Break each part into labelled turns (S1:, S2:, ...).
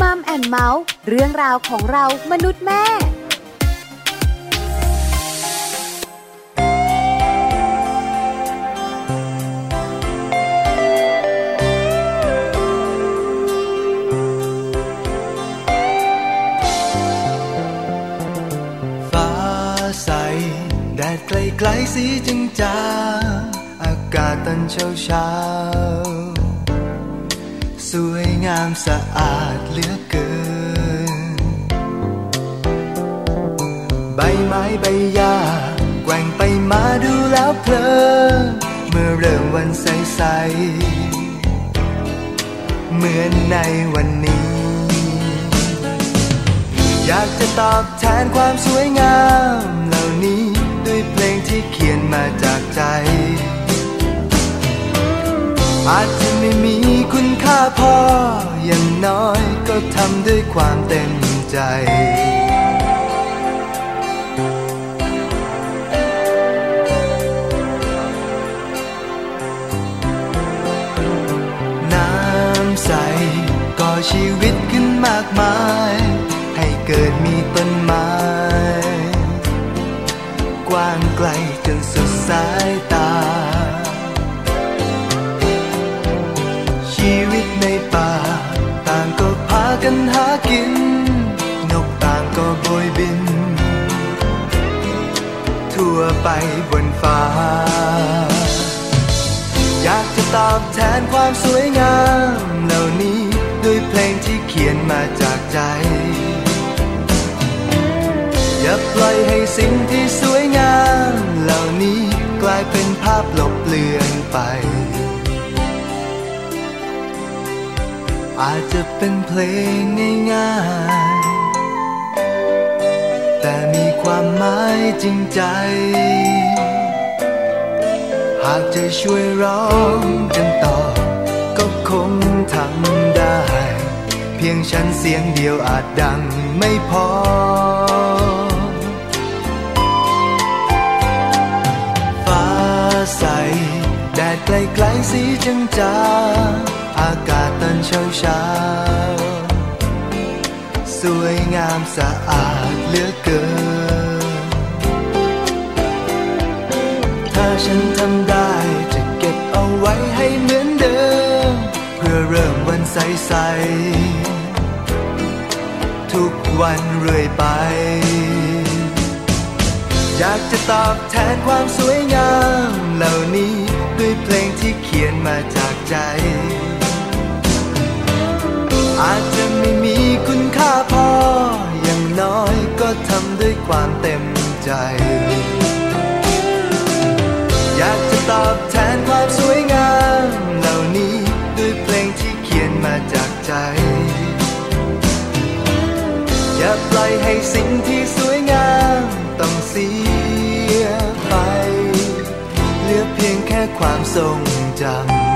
S1: มัมแอนเมาส์เรื่องราวของเรามนุษย์แม่
S2: ไกลสีจึงจางอากาศตอนเช้าเช้า วยงามสะอาดเหลือเกิน ใบไม้ใบหญ้าแกว่งไปมาดูแล้วเพลินเมื่อเริ่มวันใสๆเหมือนในวันนี้ อยากจะตอบแทนความสวยงามเหล่านี้ด้วยเพลงที่เขียนมาจากใจ อาจจะไม่มีคุณค่าพอ อย่างน้อยก็ทำด้วยความเต็มใจ น้ำใสก่อชีวิตขึ้นมากมาย ให้เกิดมี ไปบนฟ้า อยากจะตอบแทนความสวยงามเหล่านี้ด้วยเพลงที่เขียนมาจากใจ อย่าปล่อยให้สิ่งที่สวยงามเหล่านี้กลายเป็นภาพลบเลือนไป อาจจะเป็นเพลงง่ายๆแต่มี ความหมายจริงใจ หากจะช่วยร้องกันต่อ ก็คงทำได้ เพียงฉันเสียงเดียวอาจดังไม่พอ ฟ้าใส แดดไกลๆสีจางจาอากาศตอนเช้าเช้าสวยงามสะอาดเหลือเกิน ฉันทำได้ จะเก็บเอาไว้ให้เหมือนเดิม เพื่อเริ่มวันใสๆทุกวันเรื่อยไป อยากจะตอบแทนความสวยงามเหล่านี้ ด้วยเพลงที่เขียนมาจากใจ อาจจะไม่มีคุณค่าพอ อย่างน้อยก็ทำด้วยความเต็มใจ ตอบแทนความสวยงามเหล่านี้ด้วยเพลงที่เขียนมาจากใจ อย่าปล่อยให้สิ่งที่สวยงามต้องเสียไป เหลือเพียงแค่ความทรงจำ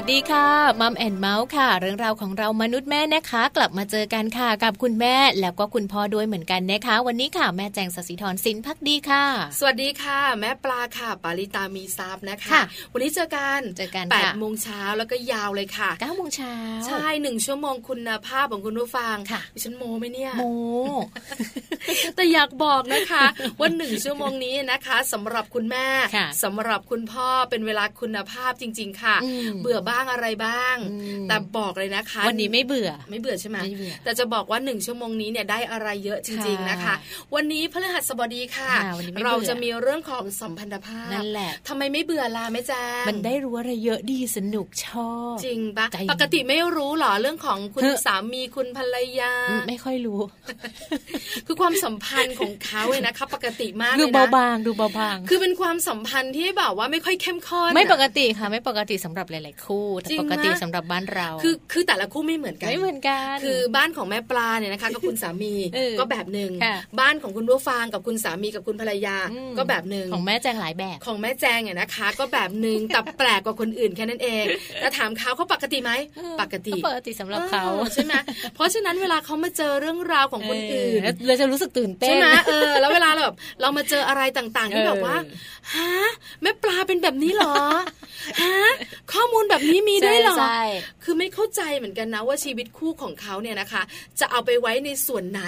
S3: วัสดีค่ะมัมแอนเมาส์ค่ะ เรื่องราวของเรามนุษย์แม่นะคะ กลับมาเจอกันค่ะกับคุณแม่แล้วก็คุณพ่อด้วยเหมือนกันนะคะ วันนี้ค่ะแม่แจงสศิธรสินพักดีค่ะ
S4: สวัสดีค่ะ แม่ปลาค่ะ ปาริตามีซับนะคะ
S3: คะ
S4: วันนี้เจอกัน
S3: เจอกัน
S4: แปดโมงเช้าแล้วก็ยาวเลยค่ะ
S3: เก้าโมงเช้า
S4: ใช่หนึ่งชั่วโมงคุณภาพของคุณผู้ฟัง
S3: ค่ะ
S4: ดิฉันโมไหมเนี่ย
S3: โม
S4: แต่อยากบอกนะคะว่าหนึ่งชั่วโมงนี้นะคะสำหรับคุณแม่สำหรับคุณพ่อเป็นเวลาคุณภาพจริง ๆ ค่ะ เบื่อบ้างอะไรบ้างาง แต่บอกเลยนะคะ
S3: วันนี้ไม่เบื่อ
S4: ไม่เบื่อใช่ไหมแต่จะบอกว่าหนึ่งชั่วโมงนี้เนี่ยได้อะไรเยอะจริง ๆนะคะ วันนี้พฤหัสบดีค่ะ เราจะมีเรื่องของสัมพันธภาพ
S3: นั่นแหละ
S4: ทำไมไม่เบื่อล่ะแม่แจ้
S3: งมันได้รู้อะไรเยอะดีสนุกชอบ
S4: จริงปะปกติไม่รู้หรอเรื่องของคุณสามีคุณภรรยา
S3: ไม่ค่อยรู้
S4: คือความสัมพันธ์ของเขาเลยนะคะปกติมากเลยนะ
S3: ดูเบาบางดูเบาบาง
S4: คือเป็นความสัมพันธ์ที่แบบว่าไม่ค่อยเข้มข้น
S3: ไม่ปกติค่ะ ไม่ปกติสำหรับหลาย ๆ คู่คู่แต่ปกติสำหรับบ้านเรา
S4: คือคือแต่ละคู่ไม่เหมือนกัน
S3: ไม่เหมือนกัน
S4: คือบ้านของแม่ปลาเนี่ยนะคะกับคุณสามีก็แบบหนึ่งบ้านของคุณผู้ฟังกับคุณสามีกับคุณภรรยา ก็แบบหนึ่ง
S3: ของแม่แจงหลายแบบ
S4: ของแม่แจงเนี่ยนะคะ ก็แบบหนึ่งแต่แปลกกว่าคนอื่นแค่นั้นเองแต่ถามเขาเขาปกติไหมปกติ
S3: ปกติสำหรับเขา
S4: ใช่ไหมเพราะฉะนั้นเวลาเขามาเจอเรื่องราวของคนอื่น
S3: เราจะรู้สึกตื่นเต้นใช่
S4: ไหมเออแล้วเวลาแบบเรามาเจออะไรต่างๆที่แบบว่าฮะแม่ปลาเป็นแบบนี้เหรอฮะข้อมูลแบบนี้มีด้วยเหรอคือไม่เข้าใจเหมือนกันนะว่าชีวิตคู่ของเขาเนี่ยนะคะ จะเอาไปไว้ในส่วนไหน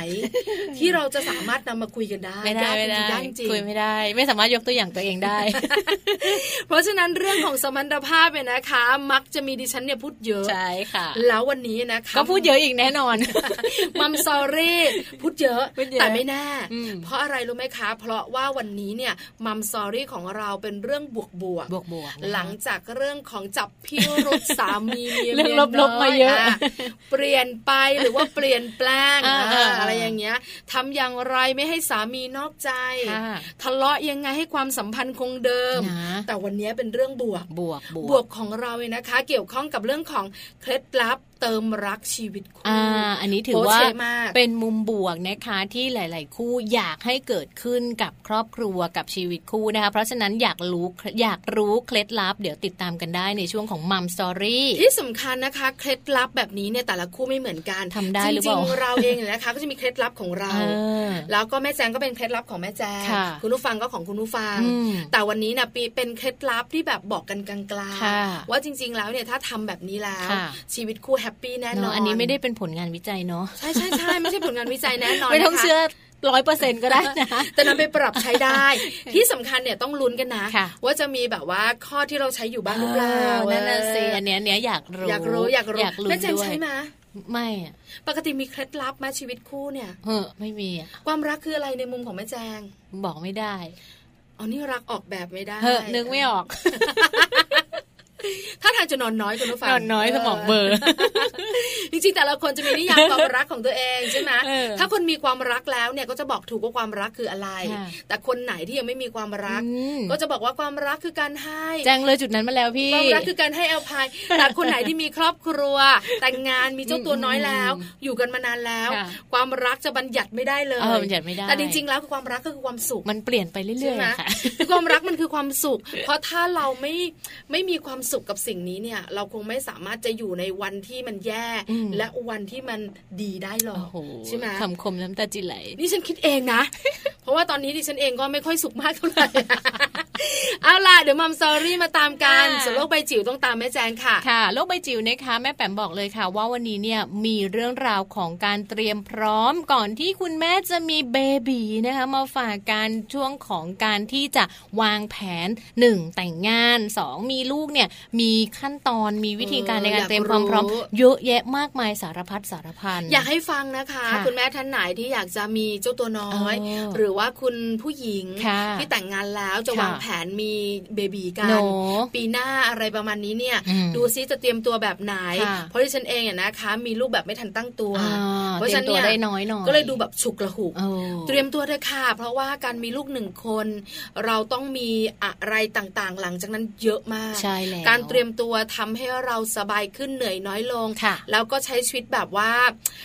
S4: ที่เราจะสามารถนำมาคุยกันได้
S3: ไม่ได้ไม่ได้จริงคุยไม่ได้ ไม่สามารถยกตัวอย่างตัวเองได้
S4: เพราะฉะนั้นเรื่องของสมรรถภาพเนี่ยนะคะ มักจะมีดิฉันเนี่ยพูดเยอะ
S3: ใช่ค่ะ
S4: แล้ววันนี้นะคะ
S3: ก็พูดเยอะอีกแน่นอน
S4: มัมซอรี่พูดเยอะแต่ไม่แน่เพราะอะไรรู้ไหมคะ เพราะว่าวันนี้เนี่ยมัมซอรี่ของเราเป็นเรื่องบวกบวก
S3: บวก
S4: หลังจากเรื่องของจับพิรุษสามีเมีย
S3: เรื่องลบๆมาเยอะ
S4: เปลี่ยนไปหรือว่าเปลี่ยนแปลงอะไรอย่างเงี้ยทำอย่างไรไม่ให้สามีนอกใจ ทะเลาะยังไงให้ความสัมพันธ์คงเดิม แต่วันนี้เป็นเรื่องบวก
S3: บวก
S4: บวกของเราเนี่ยนะคะ เกี่ยวข้องกับเรื่องของเคล็ดลับ เติมรักชีวิตคู่
S3: อ่าอันนี้ถือว่าเป็นมุมบวกนะคะที่หลาย ๆ คู่อยากให้เกิดขึ้นกับครอบครัวกับชีวิตคู่นะคะเพราะฉะนั้นอยากรู้อยากรู้เคล็ดลับ เดี๋ยวติดตามกันได้ในช่วงของมัมสตอรี่
S4: ที่สำคัญนะคะ เคล็ดลับแบบนี้เนี่ยแต่ละคู่ไม่เหมือนกัน
S3: ทำได้หรือเปล่า
S4: จริงๆเราเองเนี่ยนะคะก็จะมีเคล็ดลับของเรา แล้วก็แม่แจงก็เป็นเคล็ดลับของแม่แจงคุณผู้ฟังก็ของคุณผู้ฟัง แต่วันนี้นะปีเป็นเคล็ดลับที่แบบบอกกันกลางๆว่าจริง ๆ แล้วเนี่ยถ้าทำแบบนี้แล้วชีวิตคู่แฮปปี้แน่นอน
S3: นี้ไม่ได้เป็นผลงานวิจัยเนาะใช่
S4: ใช่ใช่ไม่ใช่ผลงานวิจัยแน่นอน
S3: ไม่ต้องเชื่อร้อยเปอร์เซ็นก็ได้นะ
S4: แต่นำไปปรับใช้ได้ ที่สำคัญเนี่ยต้องลุ้นกันนะ ว่าจะมีแบบว่าข้อที่เราใช้อยู่บ้างหรือเปล่า
S3: นั่นน่ะสิอันเนี้ยเนี้ยอยากรู้
S4: อยากรู้อยากรู้
S3: อยากรู้
S4: ด้วยใช่ไหม
S3: ไม่อะ
S4: ปกติมีเคล็ดลับมาชีวิตคู่เนี่ย
S3: เออไม่มีอะ
S4: ความรักคืออะไรในมุมของแม่แจง
S3: บอกไม่ได้
S4: อ๋อนี่รักออกแบบไม่ได้
S3: เฮ้นึกไม่ออก
S4: ถ้าทางจะนอนน้อยคุณผู้ฟัง
S3: นอนน้อยสมองเบอร์
S4: จ ริงๆแต่ละคนจะมีนิยามความรักของตัวเองใช่ไหมถ้าคนมีความรักแล้วเนี่ยก็จะบอกถูกว่าความรักคืออะไร แต่คนไหนที่ยังไม่มีความรัก ก็จะบอกว่าความรักคือการให้
S3: แจ้งเลยจุดนั้นมาแล้วพี่
S4: ความรักคือการให้อภัยแต่คนไหนที่มีครอบครัว แต่งงานมีเจ้าตัวน้อยแล้ว อยู่กันมานานแล้ว ความรักจะบัญญัติไม่ได้เลย
S3: บัญญัติไม่ได้แต่
S4: จริงๆแล้วคือความรักก็คือความสุข
S3: มันเปลี่ยนไปเรื่อยๆค่ะ
S4: ความรักมันคือความสุข เพราะถ้าเราไม่ไม่มีความสุขกับสิ่งนี้เนี่ย เราคงไม่สามารถจะอยู่ในวันที่มันแย่และวันที่มันดีได้หรอกใช่ไหม
S3: คำคมน้ำตาจิไหล
S4: นี่ฉันคิดเองนะ เพราะว่าตอนนี้ดิฉันเองก็ไม่ค่อยสุขมากเท่าไหร่เอาล่ะเดี๋ยวมัมซอรี่มาตามกันส่วนโลกใบจิ๋วต้องตามแม่แจงค่ะ
S3: ค่ะโลกใบจิ๋วนะคะแม่แปมบอกเลยค่ะ ว่าวันนี้เนี่ยมีเรื่องราวของการเตรียมพร้อมก่อนที่คุณแม่จะมีเบบีนะคะมาฝากการช่วงของการที่จะวางแผนหนึ่งแต่งงานสองมีลูกเนี่ยมีขั้นตอนมีวิธีการในการเตรียมความพร้อมเยอะแยะมากมายสารพัดสารพัน
S4: อยากให้ฟังนะคะ คุณแม่ท่านไหนที่อยากจะมีเจ้าตัวน้อย หรือว่าคุณผู้หญิงที่แต่งงานแล้วจะวางแผนมีเบบีกันปีหน้าอะไรประมาณนี้เนี่ย ดูซิจะเตรียมตัวแบบไหน เพราะที่ฉันเองเนี่ยนะคะ มีลูกแบบไม่ทันตั้งตัว
S3: เพราะฉันเนี่ย
S4: ก็เลยดูแบบฉุกระหุกเตรียมตัวเลยค่ะ เพราะว่าการมีลูกหนึ่งคน เราต้องมีอะไรต่างๆ หลังจากนั้นเยอะมากการเตรียมตัวทำให้เราสบายขึ้นเหนื่อยน้อยลงแล้วก็ใช้ชีวิตแบบว่า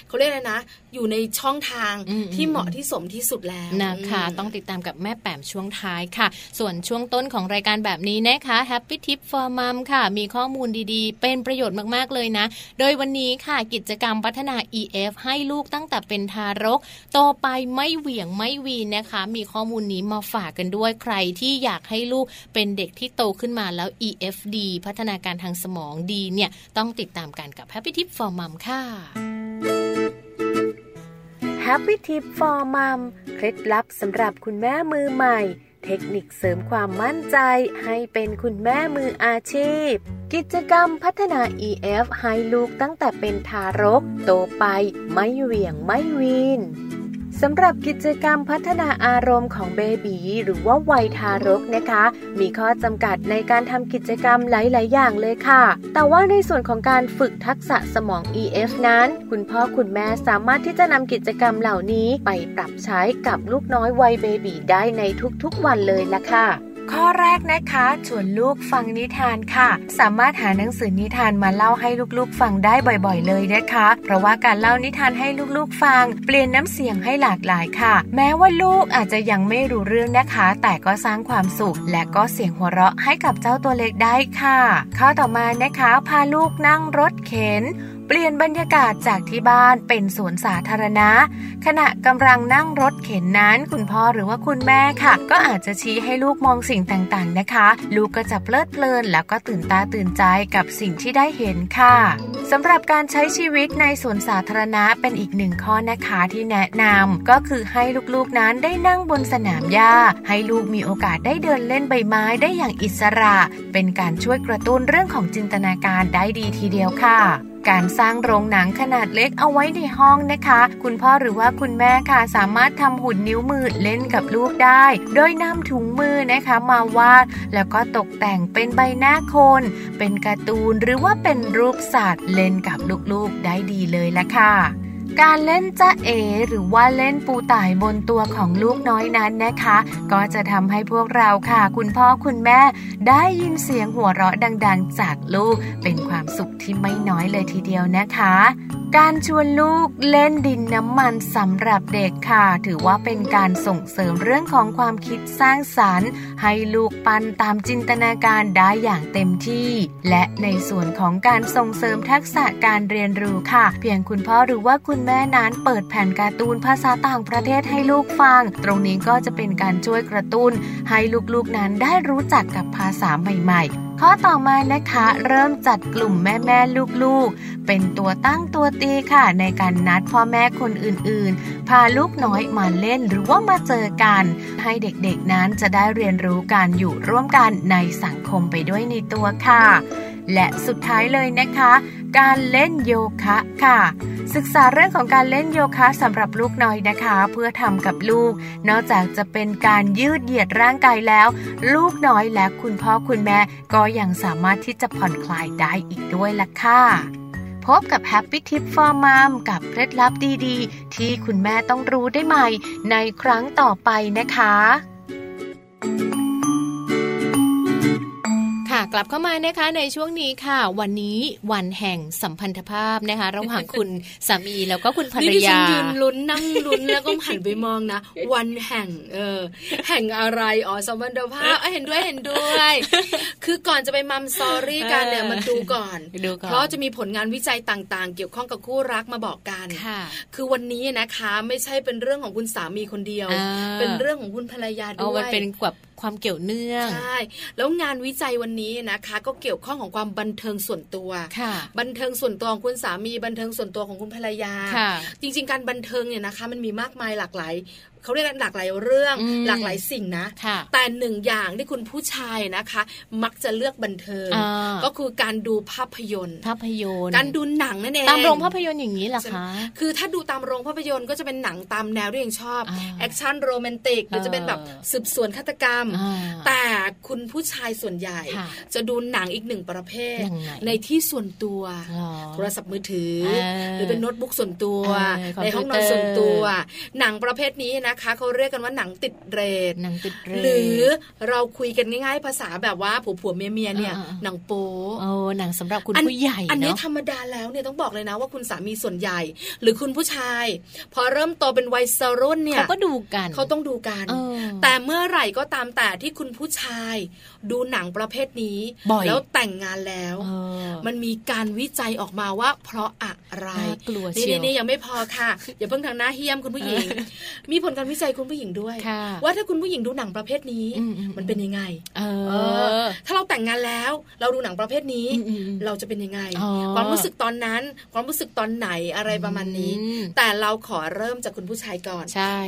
S4: เขาเรียกอะไรนะ อยู่ในช่องทางที่เหมาะที่สมที่สุดแล้ว
S3: นะคะ ต้องติดตามกับแม่แปมช่วงท้ายค่ะ ส่วนช่วงต้นของรายการแบบนี้นะคะ Happy Tip for Mom ค่ะ มีข้อมูลดีๆ เป็นประโยชน์มากๆเลยนะ โดยวันนี้ค่ะกิจกรรมพัฒนา EF ให้ลูกตั้งแต่เป็นทารกโตไปไม่เหวี่ยงไม่วีนนะคะ มีข้อมูลนี้มาฝากกันด้วยใครที่อยากให้ลูกเป็นเด็กที่โตขึ้นมาแล้ว EFD พัฒนาการทางสมองดีเนี่ยต้องติดตามกันกับ Happy Tip for Mom ค่ะ
S1: Happy Tip for Mom เคล็ดลับสำหรับคุณแม่มือใหม่ เทคนิคเสริมความมั่นใจให้เป็นคุณแม่มืออาชีพ กิจกรรมพัฒนา EF ให้ลูกตั้งแต่เป็นทารก โตไปไม่เหวี่ยงไม่วีน สำหรับกิจกรรมพัฒนาอารมณ์ของเบบีหรือว่าวัยทารกนะคะ มีข้อจำกัดในการทำกิจกรรมหลาย ๆ อย่างเลยค่ะ แต่ว่าในส่วนของการฝึกทักษะสมอง EF นั้น คุณพ่อคุณแม่สามารถที่จะนำกิจกรรมเหล่านี้ไปปรับใช้กับลูกน้อยวัยเบบีได้ในทุก ๆ วันเลยล่ะค่ะ
S3: ข้อแรกนะคะชวนลูกฟังนิทานค่ะ สามารถหาหนังสือนิทานมาเล่าให้ลูกๆ ฟังได้บ่อยๆ เลยนะคะ เพราะว่าการเล่านิทานให้ลูกๆ ฟัง เปลี่ยนน้ำเสียงให้หลากหลายค่ะ แม้ว่าลูกอาจจะยังไม่รู้เรื่องนะคะ แต่ก็สร้างความสุข และก็เสียงหัวเราะให้กับเจ้าตัวเล็กได้ค่ะ ข้อต่อมานะคะ พาลูกนั่งรถเข็น เปลี่ยนบรรยากาศจากที่บ้านเป็นสวนสาธารณะ ขณะกำลังนั่งรถเข็นนั้นคุณพ่อหรือว่าคุณแม่ค่ะ ก็อาจจะชี้ให้ลูกมองสิ่งต่างๆนะคะ ลูกก็จะเพลิดเพลินแล้วก็ตื่นตาตื่นใจกับสิ่งที่ได้เห็นค่ะสำหรับการใช้ชีวิตในสวนสาธารณะเป็นอีกหนึ่งข้อนะคะที่แนะนำก็คือให้ลูกๆนั้นได้นั่งบนสนามหญ้า ให้ลูกมีโอกาสได้เดินเล่นใบไม้ได้อย่างอิสระ เป็นการช่วยกระตุ้นเรื่องของจินตนาการได้ดีทีเดียวค่ะ การสร้างโรงหนังขนาดเล็กเอาไว้ในห้องนะคะ คุณพ่อหรือว่าคุณแม่ค่ะสามารถทำหุ่นนิ้วมือเล่นกับลูกได้ โดยนำถุงมือนะคะมาวาด แล้วก็ตกแต่งเป็นใบหน้าคน เป็นการ์ตูนหรือว่าเป็นรูปสัตว์เล่นกับลูกๆได้ดีเลยละค่ะ การเล่นจ้าเอ หรือว่าเล่นปูต่ายบนตัวของลูกน้อยนั้นนะคะ ก็จะทำให้พวกเราค่ะ คุณพ่อคุณแม่ได้ยินเสียงหัวเราะดัง ๆ จากลูกเป็นความสุขที่ไม่น้อยเลยทีเดียวนะคะ การชวนลูกเล่นดินน้ำมันสำหรับเด็กค่ะ ถือว่าเป็นการส่งเสริมเรื่องของความคิดสร้างสรรค์ ให้ลูกปันตามจินตนาการได้อย่างเต็มที่ และในส่วนของการส่งเสริมทักษะการเรียนรู้ค่ะ เพียงคุณพ่อหรือว่าคุณแม่นั้นเปิดแผ่นการ์ตูนภาษาต่างประเทศให้ลูกฟัง ตรงนี้ก็จะเป็นการช่วยกระตุ้น ให้ลูกๆนั้นได้รู้จักกับภาษาใหม่ ๆข้อต่อมานะคะเริ่มจัดกลุ่มแม่แม่ลูกๆ เป็นตัวตั้งตัวตีค่ะ ในการนัดพ่อแม่คนอื่นๆ พาลูกน้อยมาเล่นหรือว่ามาเจอกัน ให้เด็กๆนั้นจะได้เรียนรู้การอยู่ร่วมกันในสังคมไปด้วยในตัวค่ะ และสุดท้ายเลยนะคะ การเล่นโยคะค่ะ ศึกษาเรื่องของการเล่นโยคะสำหรับลูกน้อยนะคะ เพื่อทำกับลูก นอกจากจะเป็นการยืดเหยียดร่างกายแล้ว ลูกน้อยและคุณพ่อคุณแม่ก็ยังสามารถที่จะผ่อนคลายได้อีกด้วยล่ะค่ะพบกับ Happy Tip for Mom กับเคล็ดลับดีๆ ที่คุณแม่ต้องรู้ได้ใหม่ในครั้งต่อไปนะคะ
S5: กลับเข้ามานะคะในช่วงนี้ค่ะ วันนี้วันแห่งสัมพันธภาพนะคะ ระหว่างคุณสามีแล้วก็คุณภรรยา
S4: ยืนลุ้นนั่งลุ้นแล้วก็หันไปมองนะ วันแห่งเออแห่งอะไรอ๋อสัมพันธภาพเห็นด้วยเห็นด้วย คือก่อนจะไปมัมซอรี่กันเนี่ยมันดูก่อนเพราะจะมีผลงานวิจัยต่างๆ เกี่ยวข้องกับคู่รักมาบอกกัน
S5: ค่ะ
S4: คือวันนี้นะคะไม่ใช่เป็นเรื่องของคุณสามีคนเดียว เป็นเรื่องของคุณภรรยาด้วย
S5: มันเป็นแบบ ความเกี่ยวเนื่อง
S4: ใช่ แล้วงานวิจัยวันนี้นะคะ ก็เกี่ยวข้องของความบันเทิงส่วนตัว
S5: ค่ะ
S4: บันเทิงส่วนตัวของคุณสามีบันเทิงส่วนตัวของคุณภรรยา จริง ๆ การบันเทิงเนี่ยนะคะ มันมีมากมายหลากหลาย เขาเรียกกันหลากหลายเรื่อง หลากหลายสิ่งนะ แต่หนึ่งอย่างที่คุณผู้ชายนะคะ มักจะเลือกบันเทิง ก็คือการดูภาพยนตร์
S5: ภาพยนตร์
S4: การดูหนังนั่นเอง
S5: ตามโรงภาพยนตร์อย่างนี้เหรอคะ
S4: คือถ้าดูตามโรงภาพยนตร์ก็จะเป็นหนังตามแนวที่เองชอบ action โรแมนติกหรือจะเป็นแบบสืบสวนฆาตกรรม แต่คุณผู้ชายส่วนใหญ่ จะดูหนังอีกหนึ่งประเภท ในที่ส่วนตัว โทรศัพท์มือถือ หรือเป็นโน้ตบุ๊กส่วนตัว ในห้องนอนส่วนตัว หนังประเภทนี้นะคะเขาเรียกกันว่าหนังติดเรท
S5: หนังติดเรท
S4: หรือเราคุยกันง่ายๆภาษาแบบว่าผัวผัวเมียเมียเนี่ยหนังโป๊
S5: โอ้หนังสำหรับคุณผู้ใหญ่
S4: อันนี้ธรรมดาแล้วเนี่ยต้องบอกเลยนะว่าคุณสามีส่วนใหญ่ หรือคุณผู้ชาย พอเริ่มโตเป็นวัยสรุ่นเนี่ย
S5: เขาก็ดูกัน
S4: เขาต้องดูกันแต่เมื่อไหร่ก็ตามแต่ที่คุณผู้ชาย ดูหนังประเภทนี้แล้วแต่งงานแล้วมันมีการวิจัยออกมาว่า เพราะอะไรนี่นี่ยังไม่พอค่ะอย่าเพิ่งทางหน้าเฮียมคุณผู้หญิงมีผลการวิจัยคุณผู้หญิงด้วย ว่าถ้าคุณผู้หญิงดูหนังประเภทนี้ มันเป็นยังไงถ้าเราแต่งงานแล้ว เราดูหนังประเภทนี้ เราจะเป็นยังไง ความรู้สึกตอนนั้น ความรู้สึกตอนไหนอะไรประมาณนี้ แต่เราขอเริ่มจากคุณผู้ชายก่อน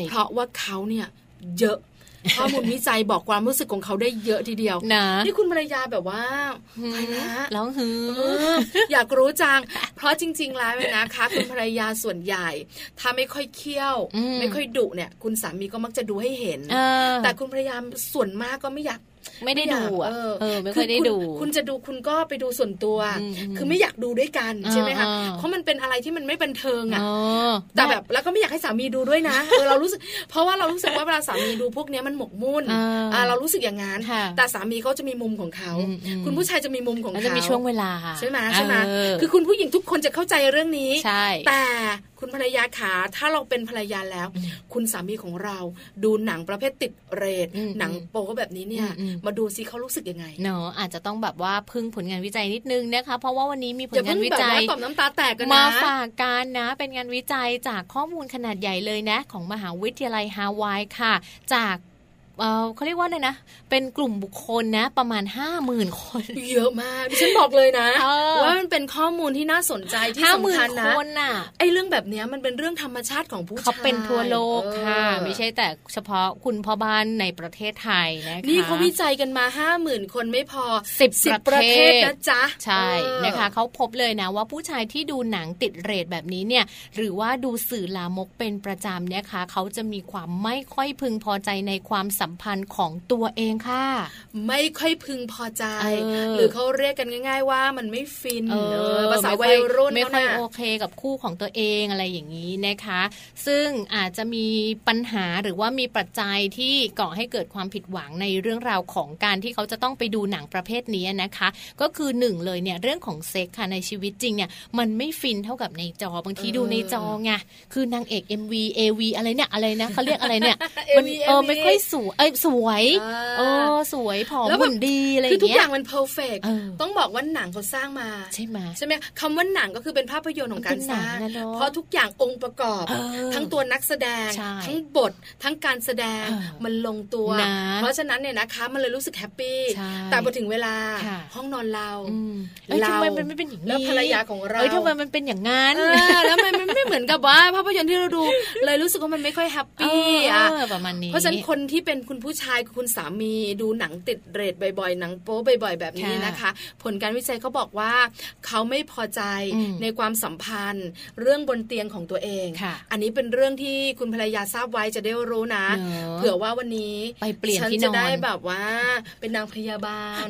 S4: เพราะว่าเขาเนี่ยเยอะ ข้อมูลวิจัยบอกความรู้สึกของเขาได้เยอะทีเดียว
S5: นะ
S4: นี่คุณภรรยาแบบว่า
S5: ไปนะร้องฮื
S4: ออยากรู้จัง เพราะจริง ๆ แล้วนะคะ คุณภรรยาส่วนใหญ่ ถ้าไม่ค่อยเคี่ยว ไม่ค่อยดุเนี่ย คุณสามีก็มักจะดูให้เห็น แต่คุณภรรยาส่วนมากก็ไม่อยาก
S3: ไม่ได้ดูอะเออไม่ค่อยได้ดู
S4: คุณจะดูคุณก็ไปดูส่วนตัว คือไม่อยากดูด้วยกันใช่ไหมคะเพราะมันเป็นอะไรที่มันไม่บันเทิงอะแต่แบบแล้วก็ไม่อยากให้สามีดูด้วยนะเออเรารู้สึก เพราะว่าเรารู้สึกว่าเวลาสามีดูพวกนี้มันหมกมุ่นอ่าเรารู้สึกอย่างนั้นแต่สามีเขาจะมีมุมของเขาคุณผู้ชายจะมีมุมของเขา
S3: จะมีช่วงเวลา
S4: ใช่ไหมใช่ไหมคือคุณผู้หญิงทุกคนจะเข้าใจเรื่องนี้แต่คุณภรรยาขาถ้าเราเป็นภรรยาแล้ว คุณสามีของเราดูหนังประเภทติดเรทหนังโป๊แบบนี้เนี่ยมาดูซิเขารู้สึกยังไง
S3: เนาะอาจจะต้องแบบว่าพึ่งผลงานวิจัยนิดนึงนะคะ เพราะว่าวันนี้มีผลงานวิจัย
S4: ต่อมน้ำตาแตกกัน
S3: นะมาฝากกันนะ เป็นงานวิจัยจากข้อมูลขนาดใหญ่เลยนะ ของมหาวิทยาลัยฮาวายค่ะ จาก เขาเรียกว่าเลยนะ เป็นกลุ่มบุคคลนะ ประมาณห้าหมื่นคน
S4: เยอะมากดิฉันบอกเลยนะ ว่ามันเป็นข้อมูลที่น่าสนใจที่สำคัญนะ
S3: นะ
S4: ไอ้เรื่องแบบนี้มันเป็นเรื่องธรรมชาติของผู้ชายเขา
S3: เป็นทั่วโลกค่ะ ไม่ใช่แต่เฉพาะคุณพ่อบ้านในประเทศไทยนะคะ
S4: นี่เขาวิจัยกันมาห้าหมื่นคนไม่พอ
S3: สิบ
S4: ประเทศนะจ๊ะ
S3: ใช่นะคะเขาพบเลยนะว่าผู้ชายที่ดูหนังติดเรทแบบนี้เนี่ย หรือว่าดูสื่อลามกเป็นประจำเนี่ยคะเขาจะมีความไม่ค่อยพึงพอใจในความสัมพันธ์ของตัวเองค่ะ
S4: ไม่ค่อยพึงพอใจหรือเขาเรียกกันง่าย ๆ ว่ามันไม่ฟินภาษาวัยรุ่น
S3: ไม่ค่อยโอเคกับคู่ของตัวเองอะไรอย่างนี้นะคะ ซึ่งอาจจะมีปัญหาหรือว่ามีปัจจัยที่ก่อให้เกิดความผิดหวังในเรื่องราวของการที่เขาจะต้องไปดูหนังประเภทนี้นะคะ ก็คือหนึ่งเลยเนี่ยเรื่องของเซ็กค่ะในชีวิตจริงเนี่ยมันไม่ฟินเท่ากับในจอบางทีดูในจอไงคือนางเอก MV AV อะไรเนี่ยอะไรนะเขาเรียกอะไรเนี่ยมันเออไม่ค่อยสวยเอ้สวยเออสวยผอมหุ่นดีอะไรอย่างเงี้ยคือ
S4: ทุกอย่างมันเพอร์เฟกต้องบอกว่าหนังเขาสร้างมา
S3: ใช่ไหม
S4: ใช่ไหมคำว่าหนังก็คือเป็นภาพยนตร์ของการสร้างเพราะทุกอย่างองค์ประกอบ ทั้งตัวนักแสดง ทั้งบททั้งการแสดงมันลงตัว เพราะฉะนั้นเนี่ยนะคะมันเลยรู้สึกแฮปปี้แต่พอถึงเวลาห้องนอนเรา
S3: เราทำไมมันไม่เป็นอย่างนี้แล้ว
S4: ภรรยาของเรา
S3: เอ้ยทำไมมันเป็นอย่างนั้น
S4: แล้วมันไม่เหมือนกับว่าภาพยนตร์ที่เราดู เลยรู้สึกว่ามันไม่ค่อยแฮปปี้อะ
S3: ประมาณนี้
S4: เพราะฉะนั้นคนที่เป็นคุณผู้ชายคุณสามีดูหนังติดเรทบ่อยๆ หนังโป๊บ่อยๆ แบบนี้นะคะ ผลการวิจัยเขาบอกว่า เขาไม่พอใจในความสัมพันธ์ เรื่องบนเตียงของตัวเอง อันนี้เป็นเรื่องที่คุณภรรยาทราบไว้จะได้รู้นะ เผื่อว่าวันนี้
S3: ไปเปลี่ยน
S4: ที่นอนจะได้แบบว่า เป็นนางพยาบาล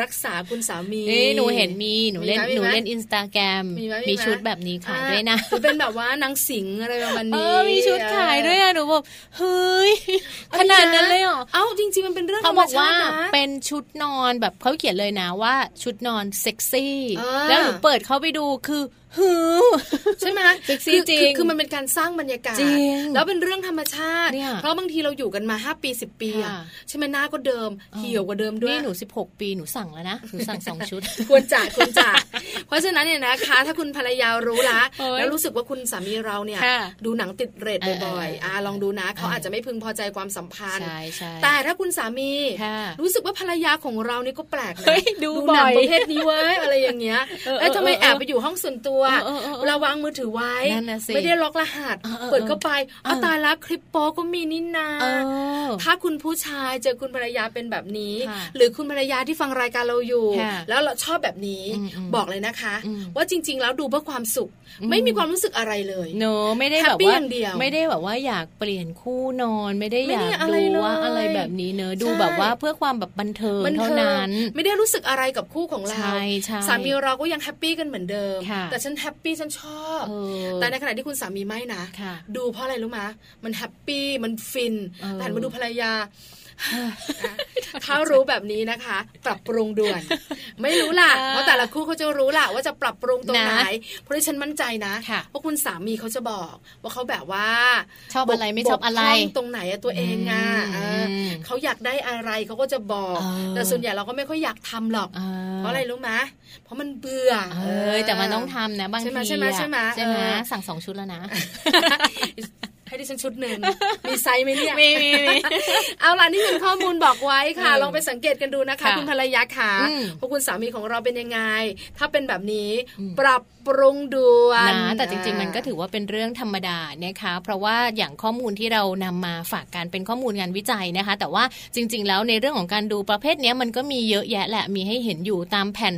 S4: รักษาคุณสามี
S3: หนูเห็นมีหนูเล่นหนูเล่นอินสตาแกรมมีชุดแบบนี้ขายด้วยนะ
S4: เป็นแบบว่านางสิงห์อะไรประมาณนี้
S3: มีชุดขายด้วยอะหนูบอกเฮ้ยขนาดนั้นเลยเหรอ
S4: เอ้าจริง ๆ มันเป็นเรื่อง
S3: เขาบอกว่าเป็นชุดนอนแบบเขาเขียนเลยนะว่าชุดนอนเซ็กซี่ แล้วหนูเปิดเข้าไปดูคือ ฮือ
S4: ใช่ไหม
S3: เซ็กซี่จริง
S4: คือมันเป็นการสร้างบรรยากาศ แล้วเป็นเรื่องธรรมชาติ เพราะบางทีเราอยู่กันมา 5 ปี 10 ปีใช่ไหมหน้าก็เดิมเหี่ยวกว่าเดิมด้วย
S3: นี่หนู 16 ปีหนูสั่งแล้วนะ หนูสั่งสองชุด
S4: ควรจ่ายควรจ่ายเพราะฉะนั้นเนี่ยนะคะ ถ้าคุณภรรยารู้ละ แล้วรู้สึกว่าคุณสามีเราเนี่ย ดูหนังติดเรทบ่อยๆอ่าลองดูนะ เขาอาจจะไม่พึงพอใจความสัมพันธ์ แต่ถ้าคุณสามี รู้สึกว่าภรรยาของเรานี่ก็แปลกนะดูหนังประเภทนี้เว้ยอะไรอย่างเงี้ยเอ้ทำไมแอบไปอยู่ห้องส่วนตัวเราวางมือถือไว้ไม่ได้ล็อกรหัส เปิดเข้าไปเอาตายแล้วคลิปโป๊ก็มีนี่นาถ้าคุณผู้ชายเจอคุณภรรยาเป็นแบบนี้ หรือคุณภรรยาที่ฟังรายการเราอยู่ แล้วเราชอบแบบนี้บอกเลยนะคะ ว่าจริง ๆ แล้วดูเพื่อความสุข ไม่มีความรู้สึกอะไรเลย
S3: เนอะไม่ได้แบบว่าไม่ได้แบบว่าอยากเปลี่ยนคู่นอน ไม่ได้อยากดูว่าอะไรแบบนี้เนอะดูแบบว่าเพื่อความแบบบันเทิงเท่านั้น
S4: ไม่ได้รู้สึกอะไรกับคู่ของเราสามีเราก็ยัง happy กันเหมือนเดิม แต่ฉัน happy ฉันชอบ แต่ในขณะที่คุณสามีไม่นะ ดูเพราะอะไรรู้ไหมมัน happy มันฟินแต่มาดูภรรยา ถ้ารู้แบบนี้นะคะ ปรับปรุงด่วน ไม่รู้ล่ะเพราะแต่ละคู่เขาจะรู้ล่ะว่าจะปรับปรุงตรงไหน เพราะฉะนั้นมั่นใจนะว่าคุณสามีเขาจะบอก ว่าเขาแบบว่า
S3: ชอบอะไรไม่ชอบอะไร
S4: ตรงไหนตัวเองอะเขาอยากได้อะไรเขาก็จะบอก แต่ส่วนใหญ่เราก็ไม่ค่อยอยากทำหรอก เพราะอะไรรู้ไหมเพราะมันเบื่อ
S3: เออแต่มันต้องทำนะบางทีใช่ไหมใช่ไหมใช่ไหมสั่งสองชุดแล้วนะ
S4: ให้ดิฉันชุดหนึ่งมีไซส์ไหมเนี่ย
S3: มีมีมี
S4: เอาล่ะนี่เป็นข้อมูลบอกไว้ค่ะ ลองไปสังเกตกันดูนะคะ คุณภรรยาค่ะพวกคุณสามีของเราเป็นยังไง ถ้าเป็นแบบนี้ปรับ ปรุงด่วน
S3: นะแต่จริง ๆ มันก็ถือว่าเป็นเรื่องธรรมดานะคะ เพราะว่าอย่างข้อมูลที่เรานำมาฝากกันเป็นข้อมูลงานวิจัยนะคะ แต่ว่าจริง ๆ แล้วในเรื่องของการดูประเภทนี้มันก็มีเยอะแยะแหละมีให้เห็นอยู่ตามแผ่น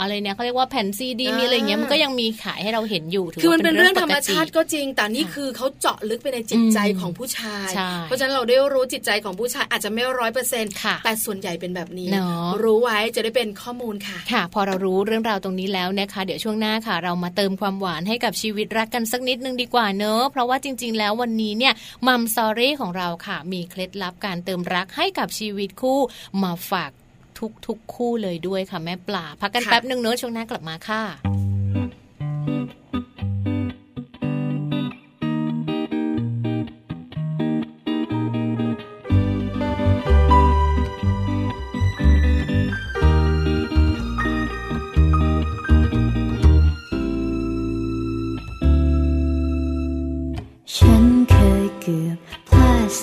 S3: อะไรเนี่ยเขาเรียกว่าแผ่นซีดีมีอะไรเงี้ยมันก็ยังมีขายให้เราเห็นอยู่
S4: คือมันเป็นเรื่องธรรมชาติก็จริง แต่นี่คือเขาเจาะลึกไปในจิตใจของผู้ชาย เพราะฉะนั้นเราได้รู้จิตใจของผู้ชายอาจจะไม่ร้อยเปอร์เซ็นต์แต่ส่วนใหญ่เป็นแบบนี้รู้ไว้จะได้เป็นข้อมูลค่ะ
S3: ค่ะ พอเรารู้เรื่องราวตรงนี้แล้วนะคะ เดี๋ยวช่วงหน้าค่ะเรามาเติมความหวานให้กับชีวิตรักกันสักนิดนึงดีกว่าเนอะเพราะว่าจริง ๆ แล้ววันนี้เนี่ยมัมสอรี่ของเราค่ะ มีเคล็ดลับการเติมรักให้กับชีวิตคู่มาฝากทุกๆคู่เลยด้วยค่ะแม่ปลาพักกันแป๊บนึงเนอะช่วงหน้ากลับมาค่ะ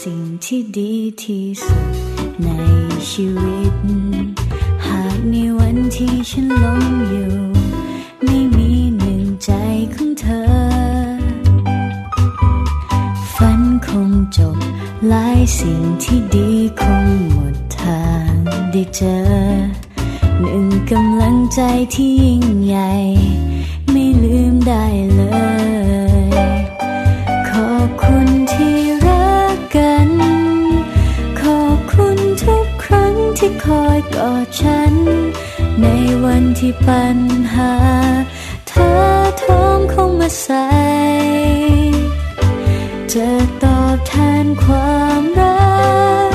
S6: สิ่งที่ดีที่สุดในชีวิต หากในวันที่ฉันล้มอยู่ ไม่มีหนึ่งใจของเธอ ฝันคงจบหลายสิ่งที่ดีคงหมดทางได้เจอ หนึ่งกำลังใจที่ยิ่งใหญ่ ไม่ลืมได้เลย คอยกอดฉัน ในวันที่ปัญหา เธอท้องเข้ามาใส่จะตอบแทนความรัก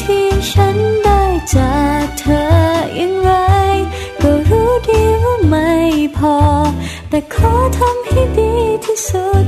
S6: ที่ฉันได้จากเธออย่างไร ก็รู้ดีว่าไม่พอ แต่ขอทำให้ดีที่สุด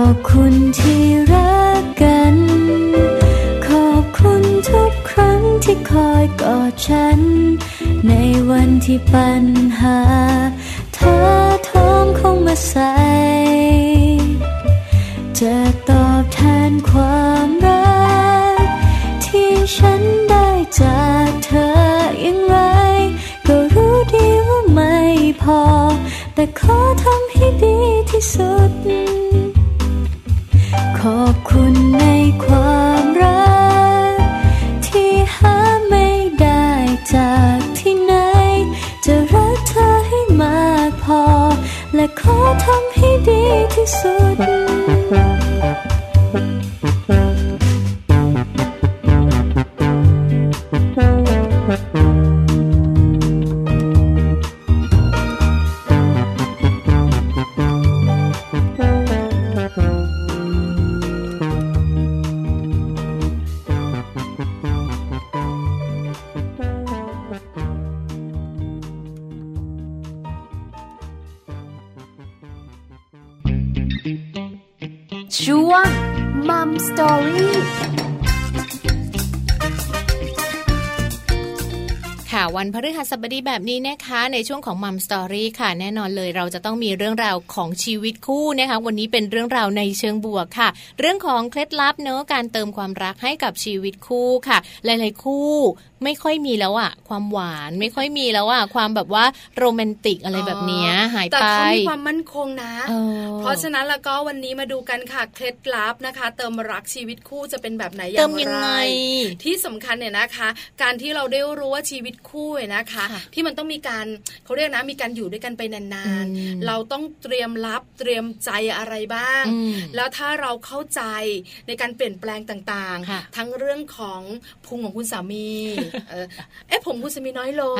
S6: อบคุณที่รักกัน ขอบคุณทุกครั้งที่คอยกอดฉัน ในวันที่ปัญหาท้าทองคงมใส จะตอบแทนความรัก ที่ฉันได้จากเธออย่างไร ก็รู้ดีว่าไม่พอ แต่ขอทำให้ดีที่สุด อบคุณในค
S3: วา
S6: มรัก ที่หาไม่ได้จากที่ไห
S3: น
S6: จะรักเธอให้มากพอ และขอทำให้ดีที่สุด
S3: พฤหัสบดีแบบนี้นะคะ ในช่วงของมัมสตอรี่ค่ะ แน่นอนเลยเราจะต้องมีเรื่องราวของชีวิตคู่นะคะ วันนี้เป็นเรื่องราวในเชิงบวกค่ะ เรื่องของเคล็ดลับเนอะการเติมความรักให้กับชีวิตคู่ค่ะ หลาย ๆ คู่ ไม่ค่อยมีแล้วอะความหวานไม่ค่อยมีแล้วอะความแบบว่าโรแมนติกอะไรแบบนี้หายไปแต่
S4: เขามีความมั่นคงนะเเพราะฉะนั้นแล้วก็วันนี้มาดูกันค่ะเคล็ดลับนะคะ เติมรักชีวิตคู่จะเป็นแบบไหนอย่างไรที่สำคัญเนี่ยนะคะ การที่เราได้รู้ว่าชีวิตคู่นะคะ ที่มันต้องมีการเขาเรียกนะมีการอยู่ด้วยกันไปนานๆ เราต้องเตรียมรับเตรียมใจอะไรบ้าง แล้วถ้าเราเข้าใจในการเปลี่ยนแปลงต่างๆ ทั้งเรื่องของพุงของคุณสามีเอ๊ะผมคุณสามีน้อยลง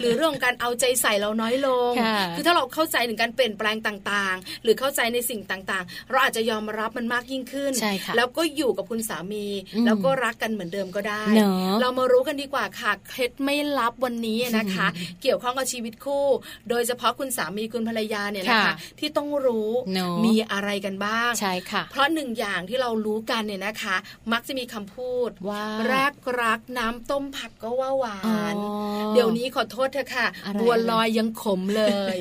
S4: หรือเรื่องการเอาใจใส่เราน้อยลง คือถ้าเราเข้าใจถึงการเปลี่ยนแปลงต่างๆ หรือเข้าใจในสิ่งต่างๆ เราอาจจะยอมรับมันมากยิ่งขึ้น แล้วก็อยู่กับคุณสามี แล้วก็รักกันเหมือนเดิมก็ได้ เรามารู้กันดีกว่าค่ะเคล็ดไม่ลับวันนี้นะคะ เกี่ยวข้องกับชีวิตคู่ โดยเฉพาะคุณสามีคุณภรรยาเนี่ยนะคะที่ต้องรู้มีอะไรกันบ้าง
S3: ใช่ค่ะ
S4: เพราะหนึ่งอย่างที่เรารู้กันเนี่ยนะคะ มักจะมีคำพูดว่าแรกรักน้ำต้มผัดก็ว่าหวาน เดี๋ยวนี้ขอโทษเธอค่ะ บัวลอยยังขมเลย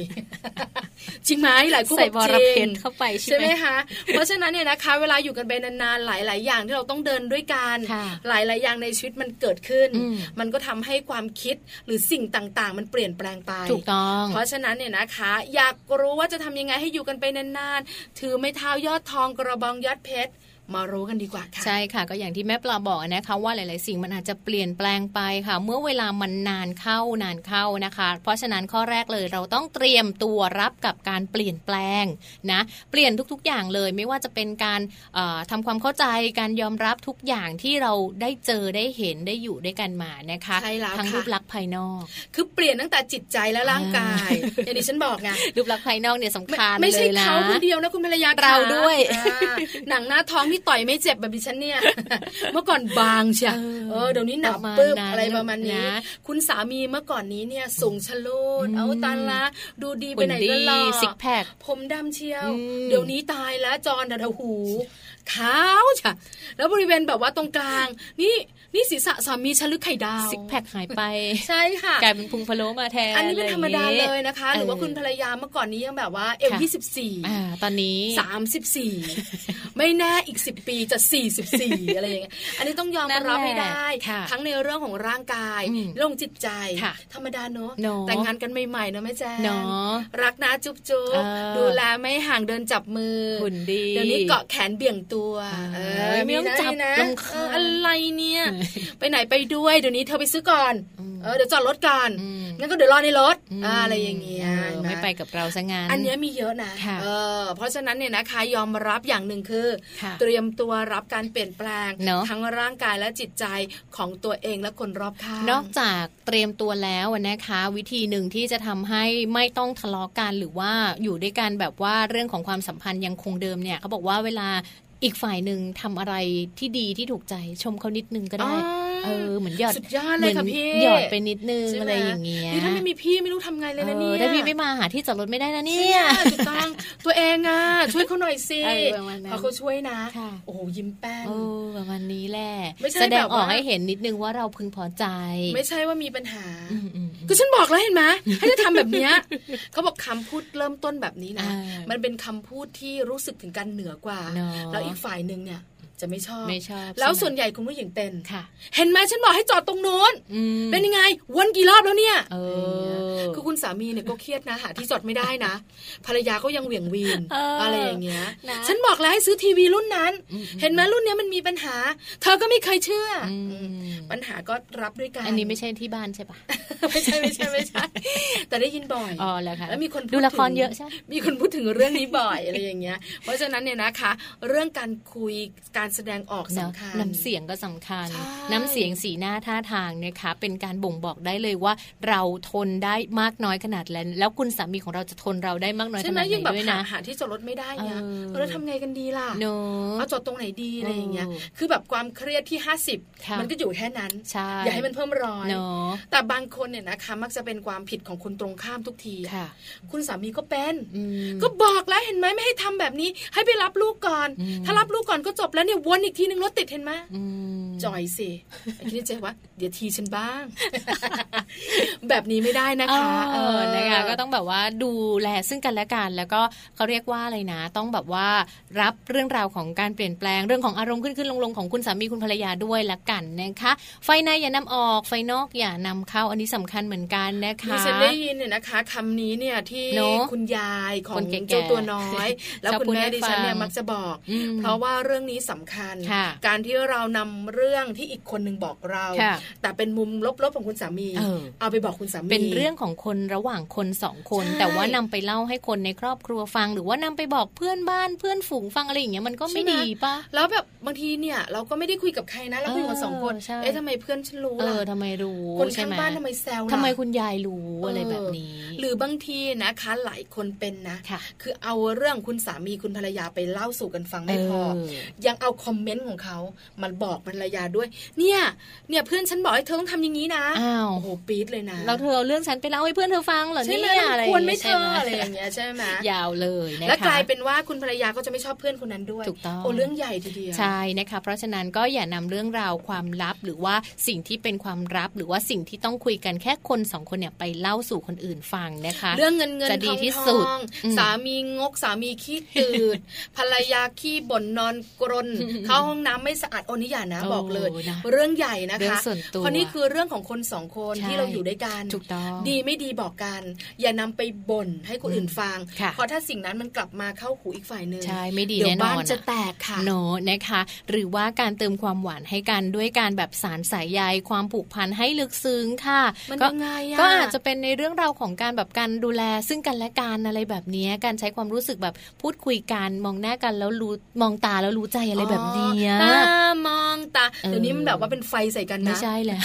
S4: จริงไหมหลายคู่
S3: บอกจริง
S4: เข้าไปใช่ไหมคะเพราะฉะนั้นเนี่ยนะคะ เวลาอยู่กันไปนานๆหลาย ๆ อย่างที่เราต้องเดินด้วยกันหลายๆอย่างในชีวิตมันเกิดขึ้น มันก็ทำให้ความคิดหรือสิ่งต่างๆ มันเปลี่ยนแปลงไป
S3: ถูกต้อง
S4: เพราะฉะนั้นเนี่ยนะคะ อยากรู้ว่าจะทำยังไงให้อยู่กันไปนานๆถือไม่เท้ายอดทองกระบองยอดเพชร มารู้กันดีกว่าค่ะ ใช่
S3: ค่ะ ก็อย่างที่แม่ปลาบอกนะคะว่าหลาย ๆ สิ่งมันอาจจะเปลี่ยนแปลงไปค่ะ เมื่อเวลามันนานเข้านานเข้านะคะ เพราะฉะนั้นข้อแรกเลยเราต้องเตรียมตัวรับกับการเปลี่ยนแปลงนะเปลี่ยนทุก ๆ อย่างเลย ไม่ว่าจะเป็นการทำความเข้าใจการยอมรับทุกอย่างที่เราได้เจอได้เห็นได้อยู่ด้วยกันมานะคะ
S4: ใช่แล้ว
S3: ทั้งรูปลักษณ์ภายนอก
S4: คือเปลี่ยนตั้งแต่จิตใจและร่างกายอย่างที่ฉันบอกไง
S3: รูปลักษณ์ภายนอกเนี่ยสำคัญ
S4: ไม่ใช่เขาคนเดียวนะคุณภรรยา
S3: เราด้วย
S4: หนังหน้าท้องที่ต่อยไม่เจ็บแบบดิฉันเนี่ย เมื่อก่อนบางเชียเออเดี๋ยวนี้หนาปึ๊บอะไรประมาณนี้ คุณสามีเมื่อก่อนนี้เนี่ยสูงชะลูดเอาตาละดูดีไปไหนก็หล่อ
S3: ซิกแพค
S4: ผมดำเชียว เดี๋ยวนี้ตายแล้วจอนดัดหู ขาวจ้ะแล้วบริเวณแบบว่าตรงกลาง นี่นี่ศีรษะสามีฉันหรือไข่ดาว
S3: ซิกแพคหายไป
S4: ใช่ค่ะ
S3: กลายเป็นพุงพะโล้มาแทน
S4: อันนี้เป็นธรรมดาเลยนะคะ หรือว่าคุณภรรยาเมื่อก่อนนี้ยังแบบว่าเอวยี่สิบสี่
S3: ตอนนี้
S4: สามสิบสี่ไม่แน่อีกสิบปีจะสี่สิบสี่อะไรอย่างเงี้ยอันนี้ต้องยอมรับไม่ได้ ทั้งในเรื่องของร่างกายเรื่องจิตใจ ธรรมดาเนอะแต่งงานกันใหม่ๆเนอะแม่แจ้งรักนะจุ๊บจุ๊บดูแลไม่ห่างเดินจับมือ
S3: หุ่นดี
S4: เดี๋ยวนี้เกาะแขนเบี่ยงตัวเออไม่ต้องจับนะอะไรเนี่ย ไปไหนไปด้วยเดี๋ยวนี้เธอไปซื้อก่อนเออเดี๋ยวจอดรถก่อนงั้นก็เดี๋ยวรอในรถอะไรอย่างเงี้ย
S3: ไม่ไปกับเราซะงาน
S4: อันนี้มีเยอะนะเออเพราะฉะนั้นเนี่ยนะคะยอมรับอย่างหนึ่งคือ เตรียมตัวรับการเปลี่ยนแปลงทั้งร่างกายและจิตใจของตัวเองและคนรอบข้าง
S3: นอกจากเตรียมตัวแล้วนะคะ วิธีหนึ่งที่จะทำให้ไม่ต้องทะเลาะกันหรือว่าอยู่ด้วยกันแบบว่าเรื่องของความสัมพันธ์ยังคงเดิมเนี่ยเขาบอกว่าเวลา อีกฝ่ายหนึ่งทำอะไรที่ดีที่ถูกใจชมเขานิดนึงก็ได้ เออเหมือนหยอด
S4: สุดยอดเลยค่ะพี่
S3: หยอดไปนิดนึงอะไรอย่างเงี้ย
S4: นี่ถ้าไม่มีพี่ไม่รู้ทำไงเลยนะเนี่ย
S3: ถ้าพี่ไม่มาหาที่จอดรถไม่ได้นะเนี่ย
S4: ถูกต้องตัวเองอะช่วยเขาหน่อยสิพอเขาช่วยนะ โอ้โหยิ้มแป้น
S3: โอ้ประมาณนี้แหละแสดงออกให้เห็นนิดนึงว่าเราพึงพอใจ
S4: ไม่ใช่ว่ามีปัญหาก็ฉันบอกแล้วเห็นไหมให้จะทำแบบเนี้ยเขาบอกคำพูดเริ่มต้นแบบนี้นะ มันเป็นคำพูดที่รู้สึกถึงการเหนือกว่า แล้วอีกฝ่ายหนึ่งเนี่ย จะไม่ชอบ
S3: ไม่ชอบ
S4: แล้วส่วนใหญ่คุณผู้หญิงเป็น
S3: ค่ะ
S4: เห็นไหมฉันบอกให้จอดตรงโน้นเป็นยังไงวนกี่รอบแล้วเนี่ยคือคุณสามีเนี่ยก็เครียดนะหาที่จอดไม่ได้นะภรรยาก็ยังเหวี่ยงวีนอะไรอย่างเงี้ย ฉันบอกแล้วให้ซื้อทีวีรุ่นนั้น เห็นไหมรุ่นนี้มันมีปัญหา เธอก็ไม่เคยเชื่อ ปัญหาก็รับด้วยกัน
S3: อันนี้ไม่ใช่ที่บ้านใช่ปะ
S4: ไม่ใช่ไม่ใช่ไม่ใช่ แต่ได้ยินบ่อย
S3: อ๋อแล้วค่ะ
S4: แล้วมีคน
S3: ดูละครเยอะใช่
S4: มีคนพูดถึงเรื่องนี้บ่อยอะไรอย่างเงี้ย เพราะฉะนั้นเนี่ยนะคะ เรื่องการคุยการการแสดงออกสำคัญ
S3: น้ำเสียงก็สำคัญ น้ำเสียงสีหน้าท่าทางนะคะเป็นการบ่งบอกได้เลยว่า เราทนได้มากน้อยน้อยขนาดแล้วแล้วคุณสามีของเราจะทนเราได้มากน้อยขนาดไหนด้วยนะ
S4: หาที่จอดรถไม่ได้เนี่ยเราทำไงกันดีล่ะ
S3: เน
S4: เอาจอดตรงไหนดีอะไรอย่างเงี้ยคือแบบความเครียดที่ห้าสิบมันก็อยู่แค่นั้นอย่าให้มันเพิ่มร้อยแต่บางคนเนี่ยนะคะมักจะเป็นความผิดของคนตรงข้ามทุกทีคุณสามีก็เป็นก็บอกแล้วเห็นไหมไม่ให้ทำแบบนี้ ให้ไปรับลูกก่อน ถ้ารับลูกก่อนก็จบแล้วเนี่ยวนอีกทีนึงรถติดเห็นไหมจอยสิคิดใจว่าเดี๋ยวทีฉันบ้าง แบบนี้ไม่ได้นะคะ
S3: เออนะคะก็ต้องแบบว่าดูแลซึ่งกันและกันแล้วก็เขาเรียกว่าอะไรนะ ต้องแบบว่ารับเรื่องราวของการเปลี่ยนแปลงเรื่องของอารมณ์ขึ้นขึ้นลงลงของคุณสามีคุณภรรยาด้วยละกันนะคะ ไฟในอย่านำออกไฟนอกอย่านำเข้าอันนี้สำคัญเหมือนกันนะคะ
S4: ดิฉันได้ยินเนี่ยนะคะคำนี้เนี่ยที่คุณยายของเจ้าตัวน้อย แล้วคุณแม่ดิฉันเนี่ยมักจะบอก เพราะว่าเรื่องนี้สำคัญ การที่เรานำเรื่องที่อีกคนหนึ่งบอกเรา แต่เป็นมุมลบๆของคุณสามี เอาไปบอกคุณสามี
S3: เป็นเรื่องของคนระหว่างคนสองคน แต่ว่านำไปเล่าให้คนในครอบครัวฟัง หรือว่านำไปบอกเพื่อนบ้านเพื่อนฝูงฟังอะไรอย่างเงี้ยมันก็ไม่ดีปะ
S4: แล้วแบบบางทีเนี่ย เราก็ไม่ได้คุยกับใครนะเราคุยกันสองคนเอ๊ะทำไมเพื่อนฉันรู้ล่ะ
S3: ทำไมรู้
S4: คนข้างบ้านทำไมแซว
S3: ทำไมคุณยายรู้อะไรแบบนี้
S4: หรือบางทีนะคะหลายคนเป็นนะ คือเอาเรื่องคุณสามีคุณภรรยาไปเล่าสู่กันฟังไม่พอ ยังเอาคอมเมนต์ของเขามันบอกภรรยาด้วย เนี่ย เนี่ยเพื่อนฉันบอกให้เธอต้องทำอย่างนี้นะอ้าวโอ้โหปี๊ดเลยนะ
S3: เราเธอเรื่องฉันไปเล่าให้เพื่อนเธอฟังเหรอเนี่ยอะไร
S4: ควรไม่เธออะไรอย่างเงี้ยใช่ไหม
S3: ยาวเลยนะคะ
S4: แล้วกลายเป็นว่าคุณภรรยาก็จะไม่ชอบเพื่อนคนนั้นด้วย
S3: ถูกต้อง
S4: โอ้เรื่องใหญ่ทีเดียวใช่
S3: นะคะ เพราะฉะนั้นก็อย่านำเรื่องราวความลับหรือว่าสิ่งที่เป็นความลับหรือว่าสิ่งที่ต้องคุยกันแค่คนสองคนเนี่ยไปเล่าสู่คนอื่นฟังนะคะ
S4: เรื่องเงินเงินจะดีที่สุดสามีงกสามีขี้ตืดภรรยาขี้บ่นนอนกรนเข้าห้องน้ำไม่สะอาดโอนิยานะบอกเลย เรื่องใหญ่นะคะเพราะนี่คือเรื่องของคนสองคนที่เราอยู่ด้วยกันดีไม่ดีบอกกัน อย่านำไปบ่นให้คนอื่นฟัง เพราะถ้าสิ่งนั้นมันกลับมาเข้าหูอีกฝ่ายหนึ่ง
S3: ใช่ไม่ดีแน่นอนบ้าน
S4: จะแตกค่ะ
S3: โนนะคะ หรือว่าการเติมความหวานให้กันด้วยการแบบสารสายใยความผูกพันให้ลึกซึ้งค่ะ
S4: มันยังไง
S3: ก็อาจจะเป็นในเรื่องราวของการแบบการดูแล ซึ่งกันและกันอะไรแบบนี้การใช้ความรู้สึกแบบพูดคุยกันมองหน้ากันแล้วรู้มองตาแล้วรู้ใจอะไรแบบนี้
S4: ตามองตาเดี๋ยวนี้มันแบบว่าเป็นไฟใส่กันนะ
S3: ไม่ใช่แหละ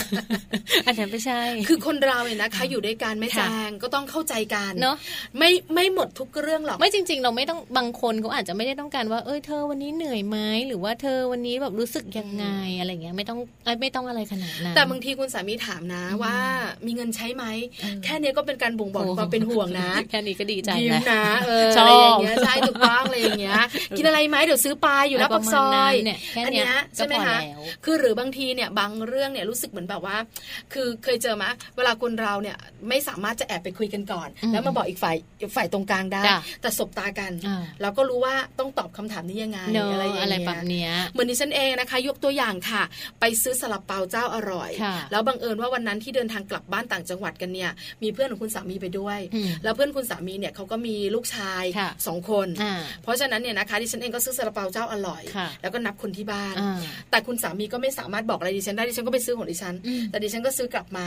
S3: อันนั้นไม่ใช่
S4: คือคนเราเนี่ยนะคะ อยู่ด้วยกันไม่แจงก็ต้องเข้าใจกันเนาะไม่ไม่หมดทุกเรื่องหรอก
S3: ไม่จริง ๆ เราไม่ต้องบางคนเขาอาจจะไม่ได้ต้องการว่าเอ้ยเธอวันนี้เหนื่อยไหมหรือว่าเธอวันนี้แบบรู้สึกยังไงอะไรเงี้ยไม่ต้องไม่ต้องอะไรขนาดนั้น
S4: แต่บางทีคุณสามีถามนะว่ามีเงินใช้ไหมแค่นี้ก็เป็นการบ่งบอกความเป็นห่วงนะ
S3: แค่นี้ก็ดีใจ
S4: นะเอออะไรอย่างเงี้ยใช่ถูกต้องอะไรอย่างเงี้ยกินอะไรไหมเดี๋ยวซื้อปลาอยู่นะปักซอยอันนี้ใช่ไหมคะคือหรือบางทีเนี่ยบางเรื่องเนี่ยรู้สึกเหมือนแบบว่า คือเคยเจอมะเวลาคนเราเนี่ยไม่สามารถจะแอบไปคุยกันก่อน แล้วมาบอกอีกฝ่ายฝ่ายตรงกลางได้ แต่สบตากัน เราก็รู้ว่าต้องตอบคำถามนี้ยังไงอะไรอย่างเงี้ยเหมือนดิฉันเองนะคะ ยกตัวอย่างค่ะ ไปซื้อสลับเปาเจ้าอร่อย แล้วบังเอิญว่าวันนั้นที่เดินทางกลับบ้านต่างจังหวัดกันเนี่ยมีเพื่อนของคุณสามีไปด้วย แล้วเพื่อนคุณสามีเนี่ยเขาก็มีลูกชายสองคน เพราะฉะนั้นเนี่ยนะคะดิฉันเองก็ซื้อสลับเปาเจ้าอร่อยแล้วก็นับคนที่บ้าน แต่คุณสามีก็ไม่สามารถบอกอะไรดิฉันได้ดิฉันก็ไปซื้อของดิฉัน แต่ดิฉันก็ซื้อกลับมา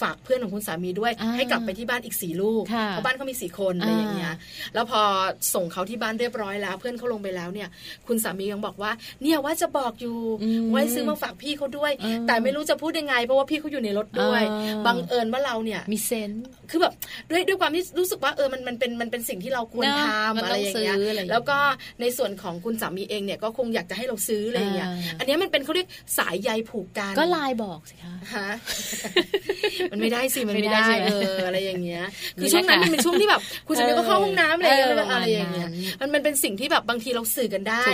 S4: ฝากเพื่อนของคุณสามีด้วย ให้กลับไปที่บ้านอีกสี่ลูกเพราะบ้านเขามีสี่คนอะไรอย่างเงี้ยแล้วพอส่งเขาที่บ้านเรียบร้อยแล้ว เพื่อนเขาลงไปแล้วเนี่ย คุณสามียังบอกว่า เนี่ยว่าจะบอกอยู่ไว้ซื้อมาฝากพี่เขาด้วย แต่ไม่รู้จะพูดยังไงเพราะว่าพี่เขาอยู่ในรถด้วยบังเอิญว่าเราเนี่ย
S3: มีเซน
S4: คือแบบด้วยด้วยความที่รู้สึกว่าเออมันมันเป็นมันเป็นสิ่งที่เราควรทำอะไรอย่างเงี้ยแล้วก็ในส่วนของคุณสามีเองเนี่ยก็คงอยากจะให้เราซื้ออะไรอย่างเงี้ยอันนี้มันเป็นเขาเรียกสายใยผูกกัน
S3: ก็ไลน์บอกสิคะฮะ
S4: มันไม่ได้สิมันไม่ได้เอออะไรอย่างเงี้ย คือช่วงนั้นมันเป็นช่วงที่แบบ คุณสามีก็เข้าห้องน้ำอะไรอะไรอย่างเงี้ยมันมันเป็นสิ่งที่แบบบางทีเราสื่อกันได้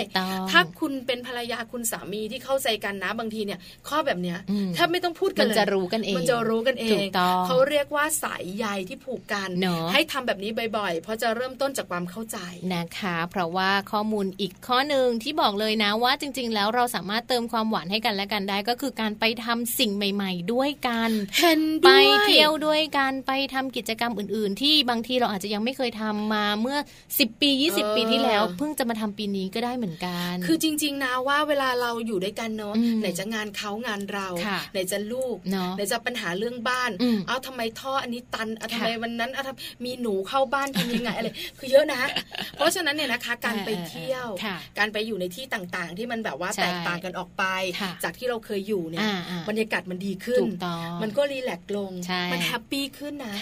S4: ถ้าคุณเป็นภรรยาคุณสามีที่เข้าใจกันนะบางทีเนี่ย ข้อแบบเนี้ยถ้าไม่ต้องพูดกันเลย
S3: มันจะรู้กันเอง
S4: มันจะรู้กันเองเขาเรียกว่าสายใยที่ผูกกันให้ทำแบบนี้บ่อยๆ เพราะจะเริ่มต้นจากความเข้าใจ
S3: นะคะ เพราะว่าข้อมูลอีกข้อหนึ่งที่บอกเลยนะว่าจริง ๆ แล้วเราสามารถเติมความหวานให้กันและกันได้ก็คือการไปทำสิ่งใหม่ ๆ ด้วยกันไปเที่ยวด้วยกันไปทำกิจกรรมอื่น ๆ ที่บางทีเราอาจจะยังไม่เคยทำมาเมื่อ 10 ปี 20 ปีที่แล้ว เพิ่งจะมาทำปีนี้ก็ได้เหมือนกัน
S4: คือจริง ๆ นะว่าเวลาเราอยู่ด้วยกันเนาะไหนจะงานเขางานเราไหนจะลูกไหนจะปัญหาเรื่องบ้านเอาทำไมท่ออันนี้ตันเอาทำไมวันนั้นเอามีหนูเข้าบ้านทำยังไงอะไรคือเยอะนะ เพราะฉะนั้นเนี่ยนะคะ การไปเที่ยว การไปอยู่ในที่ต่างๆ ที่มันแบบว่าแตกต่างกันออกไป จากที่เราเคยอยู่เนี่ยบรรยากาศมันดีขึ้น มันก็รีแลกซ์ลง มันแฮปปี้ขึ้นนะ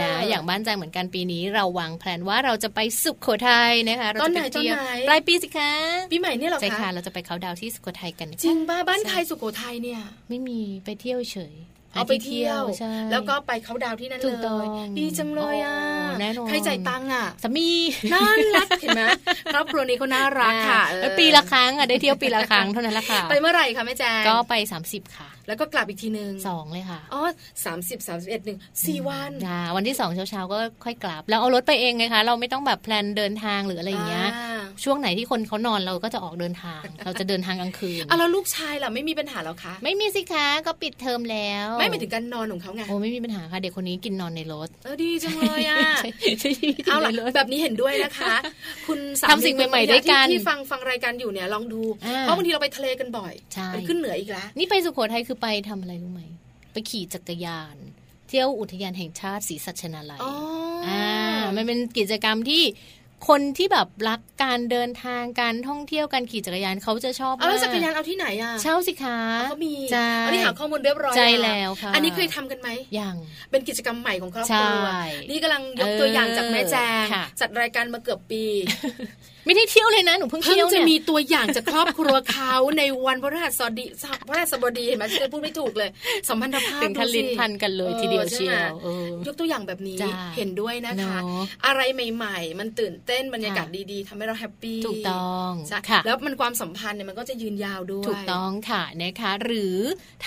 S3: นะอย่างบ้านใจเหมือนกันปีนี้เราวางแผนว่าเราจะไปสุขโขทัยนะคะเราจะไปเที่ยวปลายปีสิคะ
S4: ปีใหม่เนี่ยหรอ
S3: คะใช่ค่ะเราจะไปเขาดาวที่สุโขทัยกัน
S4: จริงป่ะบ้านใครสุโขทัยเนี่ย
S3: ไม่มีไปเที่ยวเฉย
S4: เอาไปเที่ยว แล้วก็ไปเขาดาวที่นั่นเลยดีจังเลยอะแน่นอนใครจ่ายตังค์อะ
S3: สามี
S4: น่ารักเห็นไหมครอบครัวนี้เขาน่ารักค่ะ
S3: แล้วปีละครั้งอะได้เที่ยวปีละครั้งเท่านั้นละค่ะ
S4: ไปเมื่อไหร่คะแม่แจง
S3: ก็ไป 30 ค่ะ
S4: แล้วก็กลับอีกทีหนึ่ง
S3: สองเลยค่ะ
S4: อ๋อสามสิบสามสิบเอ็ดหนึ่งสี่วัน
S3: วันที่สองเช้าๆก็ค่อยกลับ แล้วเอารถไปเองไงคะเราไม่ต้องแบบแพลนเดินทางหรืออะไรอย่างเงี้ยช่วงไหนที่คนเขานอนเราก็จะออกเดินทาง เราจะเดินทางกลางคืน
S4: อะแล้วลูกชายล่ะไม่มีปัญหาแล้วคะ
S3: ไม่มีสิคะก็ปิดเทอมแล้ว
S4: ไม่ไปถึงการนอนของเขาไง
S3: โอ้ไม่มีปัญหาค่ะเด็กคนนี้กินนอนในรถ
S4: เออดีจังเลยอะเอาล่ะแบบนี้เห็นด้วยนะคะ คุณ
S3: ทำสิ่งใหม่ๆด้วยกัน
S4: ที่ฟังฟังรายการอยู่เนี่ยลองดูเพราะบางทีเราไปทะเลกันบ่อยไปขึ้นเหนืออีกแล้ว
S3: นี่ไปสุโขทัยคือไปทำอะไรรู้ไหม ไปขี่จักรยาน เที่ยวอุทยานแห่งชาติศรีสัชนาลัยอ่ามันเป็นกิจกรรมที่คนที่แบบรักการเดินทางการท่องเที่ยวการขี่จักรยานเขาจะชอบ
S4: เอาแล้วจักรยานเอาที่ไหนอะ
S3: เช่าสิคะ
S4: เขามีอันนี้หาข้อมูลเรียบร้อย
S3: ใจแล้วค่ะ
S4: อันนี้เคยทำกันไหม
S3: ยัง
S4: เป็นกิจกรรมใหม่ของครอบครัวนี่กำลังยกตัวอย่างจากแม่แจงจัดรายการมาเกือบปี
S3: ไม่ได้เที่ยวเลยนะหนูเพิ่งเที่ยว
S4: จะมีตัวอย่างจากครอบครัวเขาในวันพระราชสดีพระราชสบดีเห็นไหมฉันพูดไม่ถูกเลยสัมพันธภาพ
S3: ถึงทันลิ้นพันกันเลยทีเดียวเชีย
S4: วยกตัวอย่างแบบนี้เห็นด้วยนะคะ อะไรใหม่ ๆ มันตื่นเต้นบรรยากาศดีๆทำให้เราแฮปปี้
S3: ถูกต้อง
S4: ค่ะแล้วมันความสัมพันธ์เนี่ยมันก็จะยืนยาวด้วย
S3: ถูกต้องค่ะนะคะ หรือ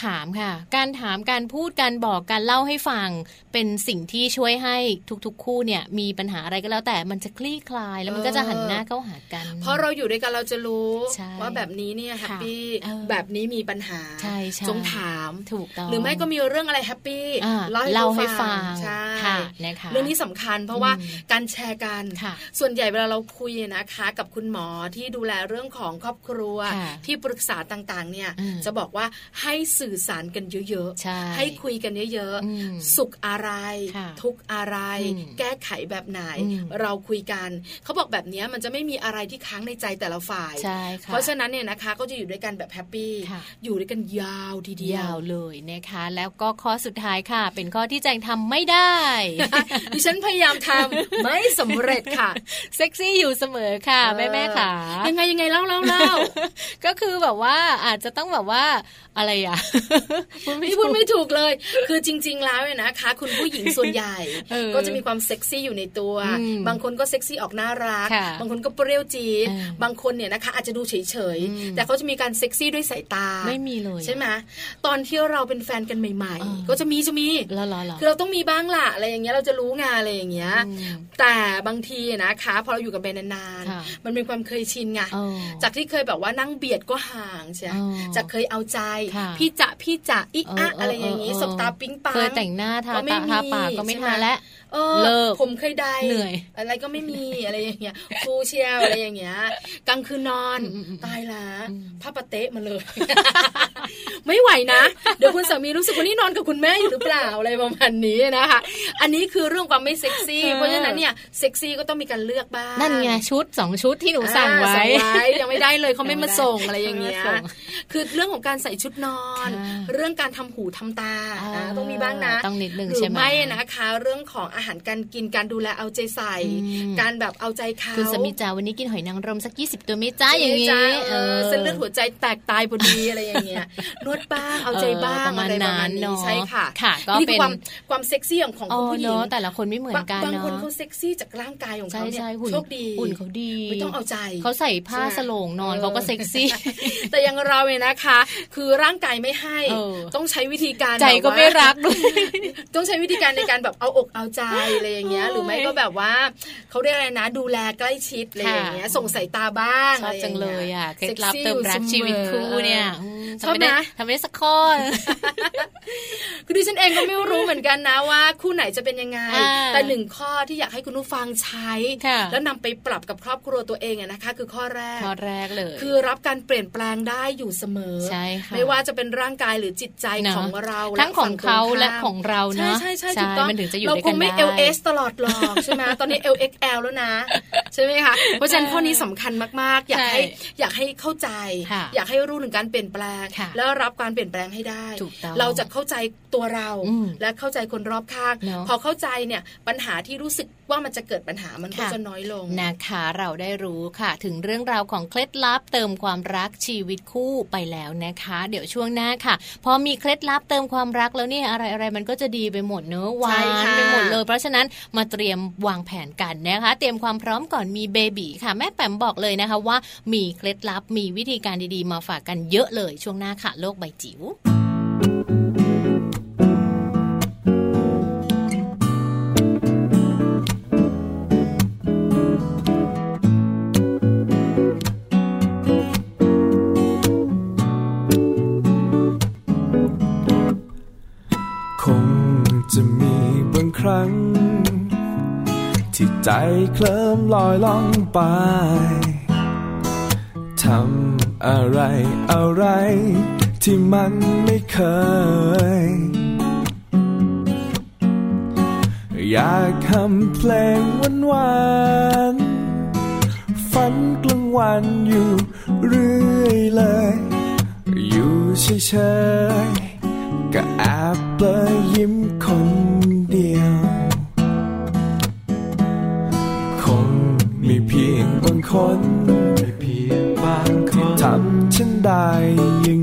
S3: ถามค่ะ การถามการพูดการบอกการเล่าให้ฟัง เป็นสิ่งที่ช่วยให้ทุกๆ คู่เนี่ยมีปัญหาอะไรก็แล้วแต่มันจะคลี่คลายแล้วมันก็จะหันหน้าเข้าหากัน
S4: เพราะเราอยู่ด้วยกันเราจะรู้ ว่าแบบนี้เนี่ย happy แบบนี้มีปัญหาจงถาม
S3: ถูกต้อง
S4: หรือไม่ก็มีเรื่องอะไร happy
S3: เล่าให้ฟัง
S4: ใช่
S3: นะคะ
S4: เรื่องนี้สำคัญเพราะว่าการแชร์กัน ส่วนใหญ่เวลาเราคุยนะคะ กับคุณหมอที่ดูแลเรื่องของครอบครัวที่ปรึกษาต่างๆ เนี่ยจะบอกว่าให้สื่อสารกันเยอะๆให้คุยกันเยอะๆสุขอะไร ทุกอะไร แก้ไขแบบไหน เราคุยกัน เขาบอกแบบนี้มันจะไม่มีอะไรที่ค้างในใจแต่ละฝ่าย เพราะฉะนั้นเนี่ยนะคะก็จะอยู่ด้วยกันแบบแฮปปี้ อยู่ด้วยกันยาวทีเดี
S3: ย
S4: ว
S3: เลยนะคะ แล้วก็ข้อสุดท้ายค่ะ เป็นข้อที่แจงทำไม่ได้
S4: ดิฉันพยายามทำไม่สำเร็จค่ะ
S3: เซ็กซี่อยู่เสมอค่ะแม่แม่ค่ะ
S4: ยังไงยังไงเล่าเล่าเล่า
S3: ก็คือแบบว่าอาจจะต้องแบบว่าอะไรอะ
S4: พี่พูดไม่ถูกเลย คือจริง ๆ แล้วเนี่ยนะคะ คุณผู้หญิงส่วนใหญ่ ก็จะมีความเซ็กซี่อยู่ในตัว บางคนก็เซ็กซี่ออกน่ารัก บางคนก็เปรี้ยวจี๊ดบางคนเนี่ยนะคะ อาจจะดูเฉยๆแต่เขาจะมีการเซ็กซี่ด้วยสายตา
S3: ไม่มีเลย
S4: ใช่ไหมตอนที่เราเป็นแฟนกันใหม่ ๆ ก็จะมีจะมีคือเราต้องมีบ้างล่ะอะไรอย่างเงี้ยเราจะรู้งานอะไรอย่างเงี้ยแต่บางทีนะคะพอเราอยู่กับแบรนนานๆมันเป็นความเคยชินไงจากที่เคยแบบว่านั่งเบียดก็ห่างใช่จากเคยเอาใจ พี่จะพี่จะอีกอะอะไรอย่างงี้สบตาปิ๊งปัง
S3: เคยแต่งหน้าทาตาทาปากก็ไม่ทาแล้ว
S4: เลิกผมเคยได้
S3: เหนื่อย
S4: อะไรก็ไม่มีอะไรอย่างเงี้ยฟูเชียวอะไรอย่างเงี้ยกลางคืนนอนตายละผ้าปะเตะมาเลย ไม่ไหวนะ เดี๋ยวคุณสามีรู้สึกว่านี่นอนกับคุณแม่อยู่หรือเปล่าอะไรประมาณนี้นะคะ อันนี้คือเรื่องความไม่เซ็กซี่ เพราะฉะนั้นเนี่ยเซ็กซี่ก็ต้องมีการเลือกบ้าง
S3: นั่นไงชุดสองชุดที่หนูสั่งไว้
S4: ยังไม่ได้เลยเขาไม่มาส่งอะไรอย่างเงี้ยคือเรื่องของการใส่ชุดนอน เรื่องการทำหูทำตาต้องมีบ้างนะ
S3: ต้องนิดนึงใช่ไหม
S4: ไม่นะคะ เรื่องของอาหารการกินการดูแลเอาใจใส่ การแบบเอาใจเขา
S3: คุณสมิจาวันนี้กินหอยนางรมสักยี่สิบตัวมิจ้าอย่างนี้
S4: เส้นเลือดหัวใจแตกตายพอดีอะไรอย่างเงี้ยนวดบ้างเอาใจบ้างอะไรประมาณนี้ใช่ค่ะ
S3: ค่ะก็เป็น
S4: ความความเซ็กซี่ของของผู้หญิง
S3: แต่ละคนไม่เหมือนกันเนาะบาง
S4: คนเขาเซ็กซี่จากร่างกายของเขาเนี่ยโชคดี
S3: หุ่นเขาดี
S4: ไม่ต้องเอาใจ
S3: เขาใส่ผ้าสโลงนอนเขาก็เซ็กซี่
S4: แต่ยังเราเนี่ยนะคะ คือร่างกายไม่ให้ต้องใช้วิธีการ
S3: ใจก็ไม่รักด้วย
S4: ต้องใช้วิธีการในการแบบเอาอกเอาใจอะไรอย่างเงี้ย หรือไม่ก็แบบว่าเขาเรียกอะไรนะ ดูแลใกล้ชิดอะไรอย่างเงี้ยส่งสายตาบ้าง
S3: ชอบจังเลยอะเคล็ดลับเติมรักชีวิตคู่เนี่ย
S4: ชอบนะ
S3: ทำได้สักข้อ
S4: คือดิฉันเองก็ไม่รู้เหมือนกันนะว่า คู่ไหนจะเป็นยังไง แต่หนึ่งข้อที่อยากให้คุณผู้ฟังใช้ แล้วนำไปปรับกับครอบครัวตัวเองนะคะ คือข้อแรก
S3: ข้อแรกเลย
S4: คือรับการเปลี่ยนแปลงได้อยู่เสมอ
S3: ใช่ค่ะ
S4: ไม่ว่าจะเป็นร่างกายหรือจิตใจของเรา
S3: ทั้งของเขาและของเราเนาะ
S4: ใช่ใช่ใช่ถูกต้อง
S3: มันถึงจะอยู่
S4: เรา
S3: คงไม่
S4: LS ตลอดหรอกใช่ไหมตอนนี้ LXL แล้วนะ ใช่ไหมคะ เพราะฉะนั้นข้อนี้สำคัญมากๆ อยากให้อยากให้เข้าใจ อยากให้รู้ถึงการเปลี่ยนแปลงงแล้วรับการเปลี่ยนแปลงให้ได้ เราจะเข้าใจตัวเราและเข้าใจคนรอบข้าง พอเข้าใจเนี่ยปัญหาที่รู้สึก ว่ามันจะเกิดปัญหามันก็จะน้อยลง
S3: นะคะเราได้รู้ค่ะ ถึงเรื่องราวของเคล็ดลับเติมความรักชีวิตคู่ไปแล้วนะคะ เดี๋ยวช่วงหน้าค่ะ พอมีเคล็ดลับเติมความรักแล้วเนี่ยอะไรอะไรมันก็จะดีไปหมดเนอะหวานไปหมดเลย เพราะฉะนั้นมาเตรียมวางแผนกันนะคะ เตรียมความพร้อมก่อนมีเบบีค่ะ แม่แปมบอกเลยนะคะว่ามีเคล็ดลับมีวิธีการดีๆ มาฝากกันเยอะเลยช่วงหน้าค่ะ โลกใบจิ๋ว
S7: รั้ง ที่ใจเคลิ้มลอยล่องไป ทำอะไรอะไร ที่มันไม่เคย อยากทำเพลงวันวานฝันกลางวันอยู่เรื่อยเลย อยู่เฉยๆก็แอบเปลยยิ้มคน เดียว คงมีเพียงบางคนมีเพียงบางคนที่ทำฉันได้อย่าง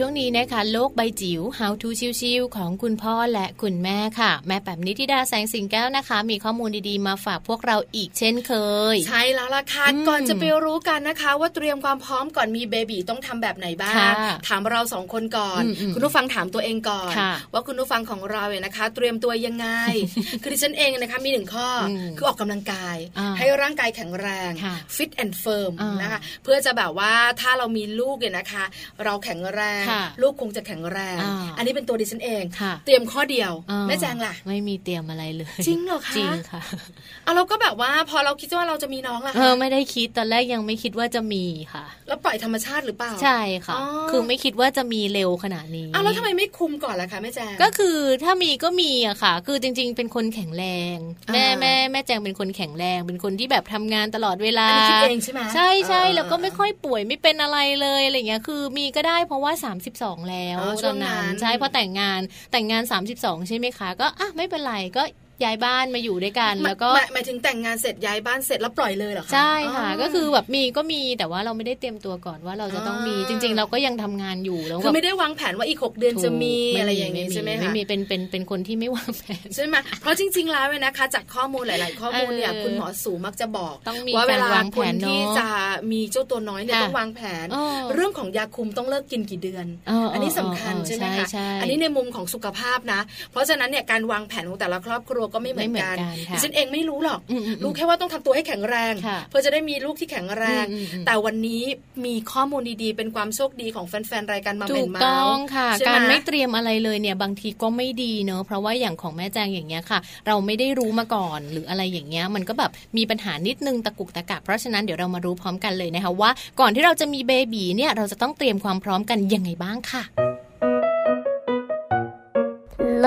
S3: ช่วงนี้นะคะ โลกใบจิ๋ว How to ชิวๆของคุณพ่อและคุณแม่ค่ะ แม่แบบนิติดาแสงสิงแก้วนะคะ มีข้อมูลดีๆมาฝากพวกเราอีกเช่นเคย
S4: ใช่แล้วล่ะค่ะก่อนจะไปรู้กันนะคะ ว่าเตรียมความพร้อมก่อนมี baby ต้องทำแบบไหนบ้างถามเราสองคนก่อน คุณผู้ฟังถามตัวเองก่อน ว่าคุณผู้ฟังของเราเนี่ยนะคะ เตรียมตัวยังไงคือดิฉันเองนะคะมีหนึ่งข้อคือออกกำลังกาย ให้ร่างกายแข็งแรง fit and firmนะคะเพื่อจะแบบว่าถ้าเรามีลูกเนี่ยนะคะ เราแข็งแรงลูกคงจะแข็งแรง อันนี้เป็นตัวดิฉันเอง เตรียมข้อเดียวแม่แจงล่ะ
S3: ไม่มีเตรียมอะไรเลย
S4: จริงเหรอคะ
S3: จริงค่ะ
S4: เอาเราก็แบบว่าพอเราคิดว่าเราจะมีน้องล่ะ
S3: เออไม่ได้คิดตอนแรกยังไม่คิดว่าจะมีค่ะ
S4: แล้วปล่อยธรรมชาติหรือเปล่า
S3: ใช่ค่ะ คือไม่คิดว่าจะมีเร็วขนาดนี้
S4: อ้าวแล้วทำไมไม่คุมก่อนล่ะคะแม่แจง
S3: ก็คือถ้ามีก็มีอะค่ะ คือจริง ๆ เป็นคนแข็งแรง แม่แม่แม่แจงเป็นคนแข็งแรง เป็นคนที่แบบทำงานตลอดเวลา
S4: คิดเองใช่ไหม
S3: ใช่ใช่แล้วก็ไม่ค่อยป่วยไม่เป็นอะไรเลยอะไรเงี้ยคือมีก็ได้เพราะว่า32 แล้วตอนนั้นใช่เพราะแต่งงานแต่งงาน 32 ใช่ไหมคะ ก็อะไม่เป็นไรก็ ย้ายบ้านมาอยู่ด้วยกัน แล้วก็
S4: หมายถึงแต่งงานเสร็จย้ายบ้านเสร็จแล้วปล่อยเลยเหรอคะ
S3: ใช่ค่ะ ก็คือแบบมีก็มีแต่ว่าเราไม่ได้เตรียมตัวก่อนว่าเราจะต้องมีจริง ๆ เราก็ยังทำงานอยู่แล้ว
S4: คือไม่ได้วางแผนว่าอีกหกเดือนจะมีอะไรอย่างนี้ใช่ไหมคะไม่
S3: มีเป็นเป็นเป็นคนที่ไม่วางแผน
S4: ใช่ไหมเพราะจริง ๆ แล้วนะคะ จากข้อมูลหลาย ๆ ข้อมูลเนี่ยคุณหมอสูมักจะบอกว่าเวลาคนที่จะมีเจ้าตัวน้อยเนี่ยต้องวางแผน เรื่องของยาคุมต้องเลิกกินกี่เดือน อันนี้สำคัญใช่ไหมคะอันนี้ในมุมของสุขภาพนะ เพราะฉะนั้นเนี่ยการวางแผนของแต่ละครอบครัวก็ไม่เหมือนกันดิฉันเองไม่รู้หรอก รู้แค่ว่าต้องทำตัวให้แข็งแรง เพื่อจะได้มีลูกที่แข็งแรง แต่วันนี้มีข้อมูลดีๆ เป็นความโชคดีของแฟนๆรายการมาเป็นมาถู
S3: กต้องค่ะ การไม่เตรียมอะไรเลยเนี่ยบางทีก็ไม่ดีเนอะเพราะว่าอย่างของแม่แจงอย่างเงี้ยค่ะ เราไม่ได้รู้มาก่อนหรืออะไรอย่างเงี้ยมันก็แบบมีปัญหานิดนึงตะกุกตะกักเพราะฉะนั้นเดี๋ยวเรามารู้พร้อมกันเลยนะคะว่า ก่อนที่เราจะมีเบบีเนี่ยเราจะต้องเตรียมความพร้อมกันยังไงบ้างค่ะ
S8: โล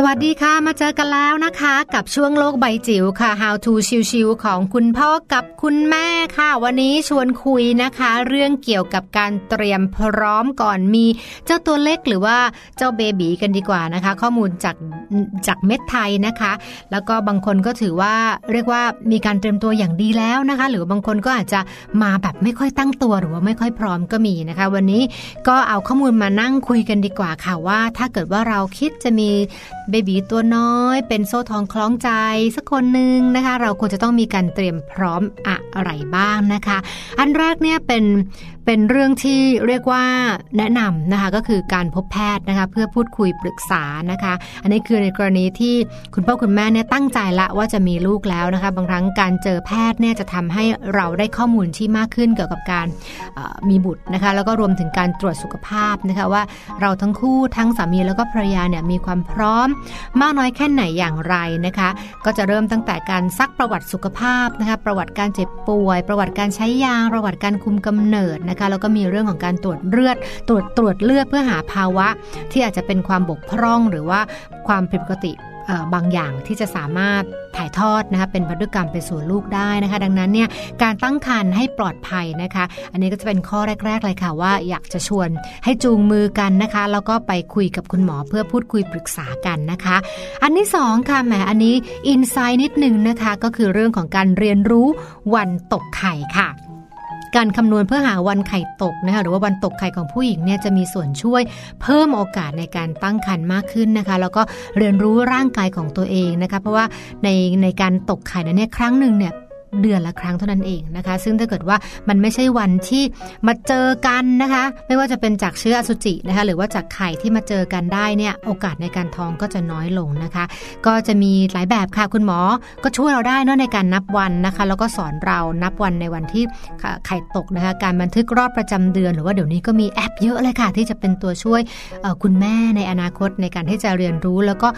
S8: สวั
S9: สวัสดีค่ะ มาเจอกันแล้วนะคะ กับช่วงโลกใบจิ๋วค่ะ How to ชิวๆของคุณพ่อกับคุณแม่ค่ะ วันนี้ชวนคุยนะคะ เรื่องเกี่ยวกับการเตรียมพร้อมก่อนมีเจ้าตัวเล็กหรือว่าเจ้าเบบีกันดีกว่านะคะ ข้อมูลจากจากเม็ดไทยนะคะ แล้วก็บางคนก็ถือว่าเรียกว่ามีการเตรียมตัวอย่างดีแล้วนะคะ หรือบางคนก็อาจจะมาแบบไม่ค่อยตั้งตัวหรือว่าไม่ค่อยพร้อมก็มีนะคะ วันนี้ก็เอาข้อมูลมานั่งคุยกันดีกว่าค่ะว่า ถ้าเกิดว่าเราคิดจะมีเบบีตัวน้อย เป็นโซ่ทองคล้องใจสักคนหนึ่งนะคะ เราควรจะต้องมีการเตรียมพร้อมอะไรบ้างนะคะ อันแรกเนี่ยเป็น เป็นเรื่องที่เรียกว่าแนะนำนะคะก็คือการพบแพทย์นะคะเพื่อพูดคุยปรึกษานะคะ อันนี้คือในกรณีที่คุณพ่อคุณแม่เนี่ยตั้งใจละว่าจะมีลูกแล้วนะคะบางครั้งการเจอแพทย์เนี่ยจะทำให้เราได้ข้อมูลที่มากขึ้นเกี่ยวกับการมีบุตรนะคะแล้วก็รวมถึงการตรวจสุขภาพนะคะว่าเราทั้งคู่ทั้งสามีแล้วก็ภรรยาเนี่ยมีความพร้อม มากน้อยแค่ไหนอย่างไรนะคะ ก็จะเริ่มตั้งแต่การซักประวัติสุขภาพนะคะประวัติการเจ็บป่วย ประวัติการใช้ยาประวัติการคุมกำเนิดนะคะแล้วก็มีเรื่องของการตรวจเลือด ตรวจตรวจเลือดเพื่อหาภาวะ ที่อาจจะเป็นความบกพร่องหรือว่าความผิดปกติบางอย่างที่จะสามารถถ่ายทอดนะคะเป็นพันธุกรรมไปสู่ลูกได้นะคะ ดังนั้นเนี่ยการตั้งครรภ์ให้ปลอดภัยนะคะ อันนี้ก็จะเป็นข้อแรก ๆ เลยค่ะว่าอยากจะชวนให้จูงมือกันนะคะ แล้วก็ไปคุยกับคุณหมอเพื่อพูดคุยปรึกษากันนะคะ อันที่2ค่ะแหมอันนี้อินไซด์นิดนึงนะคะ ก็คือเรื่องของการเรียนรู้วันตกไข่ค่ะ การคำนวณเพื่อหาวันไข่ตกนะคะหรือว่าวันตกไข่ของผู้หญิงเนี่ยจะมีส่วนช่วยเพิ่มโอกาสในการตั้งครรภ์มากขึ้นนะคะ แล้วก็เรียนรู้ร่างกายของตัวเองนะคะ เพราะว่าในในการตกไข่นั้นเนี่ยครั้งหนึ่งเนี่ย เดือนละครั้งเท่านั้นเองนะคะ ซึ่งถ้าเกิดว่ามันไม่ใช่วันที่มาเจอกันนะคะ ไม่ว่าจะเป็นจากเชื้ออสุจินะคะ หรือว่าจากไข่ที่มาเจอกันได้เนี่ย โอกาสในการท้องก็จะน้อยลงนะคะ ก็จะมีหลายแบบค่ะคุณหมอ ก็ช่วยเราได้เนาะในการนับวันนะคะ แล้วก็สอนเรานับวันในวันที่ไข่ตกนะคะ การบันทึกรอบประจำเดือน หรือว่าเดี๋ยวนี้ก็มีแอปเยอะเลยค่ะ ที่จะเป็นตัวช่วยคุณแม่ในอนาคตในการที่จะเรียนรู้แล้วก็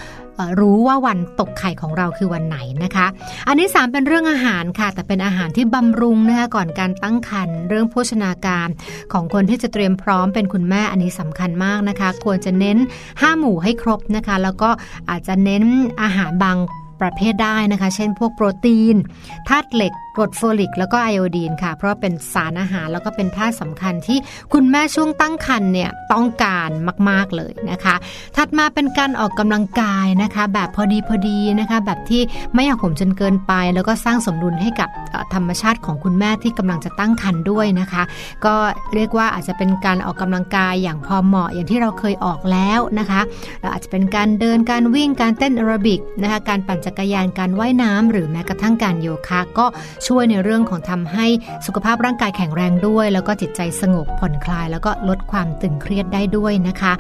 S9: รู้ว่าวันตกไข่ของเราคือวันไหนนะคะ อันที่3เป็นเรื่องอาหารค่ะแต่เป็นอาหารที่บำรุงนะคะก่อนการตั้งครรภ์เรื่องโภชนาการ ของคนที่จะเตรียมพร้อมเป็นคุณแม่อันนี้สำคัญมากนะคะ ควรจะเน้น 5 หมู่ให้ครบนะคะ แล้วก็อาจจะเน้นอาหารบางประเภทได้นะคะ เช่นพวกโปรตีนธาตุเหล็กกรดโฟลิก แล้วก็ไอโอดีนค่ะ เพราะเป็นสารอาหารแล้วก็เป็นธาตุสำคัญที่คุณแม่ช่วงตั้งครรภ์เนี่ยต้องการมาก ๆเลยนะคะ ถัดมาเป็นการออกกำลังกายนะคะ แบบพอดีพอดีนะคะ แบบที่ไม่อยากผมจนเกินไป แล้วก็สร้างสมดุลให้กับธรรมชาติของคุณแม่ที่กำลังจะตั้งครรภ์ด้วยนะคะ ก็เรียกว่าอาจจะเป็นการออกกำลังกายอย่างพอเหมาะอย่างที่เราเคยออกแล้วนะคะอาจจะเป็นการเดินการวิ่งการเต้นแอโรบิกนะคะการปั่นจักรยานการว่ายน้ำหรือแม้กระทั่งการโยคะก็ช่วยในเรื่องของทำให้สุขภาพร่างกายแข็งแรงด้วย แล้วก็จิตใจสงบผ่อนคลาย แล้วก็ลดความตึงเครียดได้ด้วยนะคะ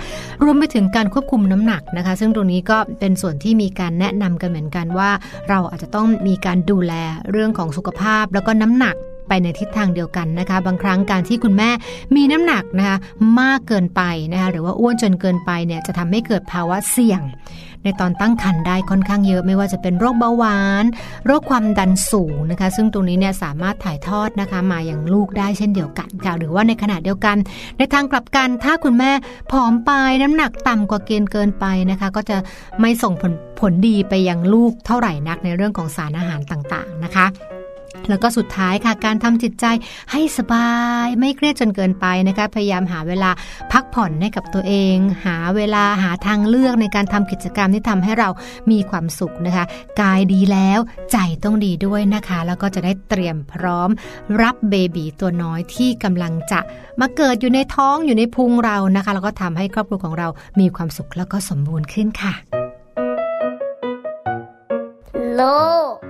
S9: รวมไปถึงการควบคุมน้ำหนักนะคะ ซึ่งตรงนี้ก็เป็นส่วนที่มีการแนะนำกันเหมือนกันว่า เราอาจจะต้องมีการดูแลเรื่องของสุขภาพ แล้วก็น้ำหนักไปในทิศทางเดียวกันนะคะ บางครั้งการที่คุณแม่มีน้ำหนักนะคะมากเกินไปนะคะหรือว่าอ้วนจนเกินไปเนี่ยจะทำให้เกิดภาวะเสี่ยง ในตอนตั้งครรภ์ได้ค่อนข้างเยอะไม่ว่าจะเป็นโรคเบาหวาน โรคความดันสูงนะคะ ซึ่งตรงนี้เนี่ยสามารถถ่ายทอดนะคะมาอย่างลูกได้เช่นเดียวกันค่ะหรือว่าในขณะเดียวกัน ในทางกลับกันถ้าคุณแม่ผอมไปน้ำหนักต่ำกว่าเกณฑ์เกินไปนะคะ ก็จะไม่ส่งผลผลดีไปยังลูกเท่าไหร่นักในเรื่องของสารอาหารต่างๆนะคะ แล้วก็สุดท้ายค่ะการทำจิตใจให้สบายไม่เครียดจนเกินไปนะคะพยายามหาเวลาพักผ่อนให้กับตัวเอง หาเวลาหาทางเลือกในการทำกิจกรรมที่ทำให้เรามีความสุขนะคะ กายดีแล้วใจต้องดีด้วยนะคะ แล้วก็จะได้เตรียมพร้อม รับเบบีตัวน้อยที่กำลังจะมาเกิดอยู่ในท้องอยู่ในพุงเรานะคะ แล้วก็ทำให้ครอบครัวของเรามีความสุขแล้วก็สมบูรณ์ขึ้นค่ะ
S8: โลบ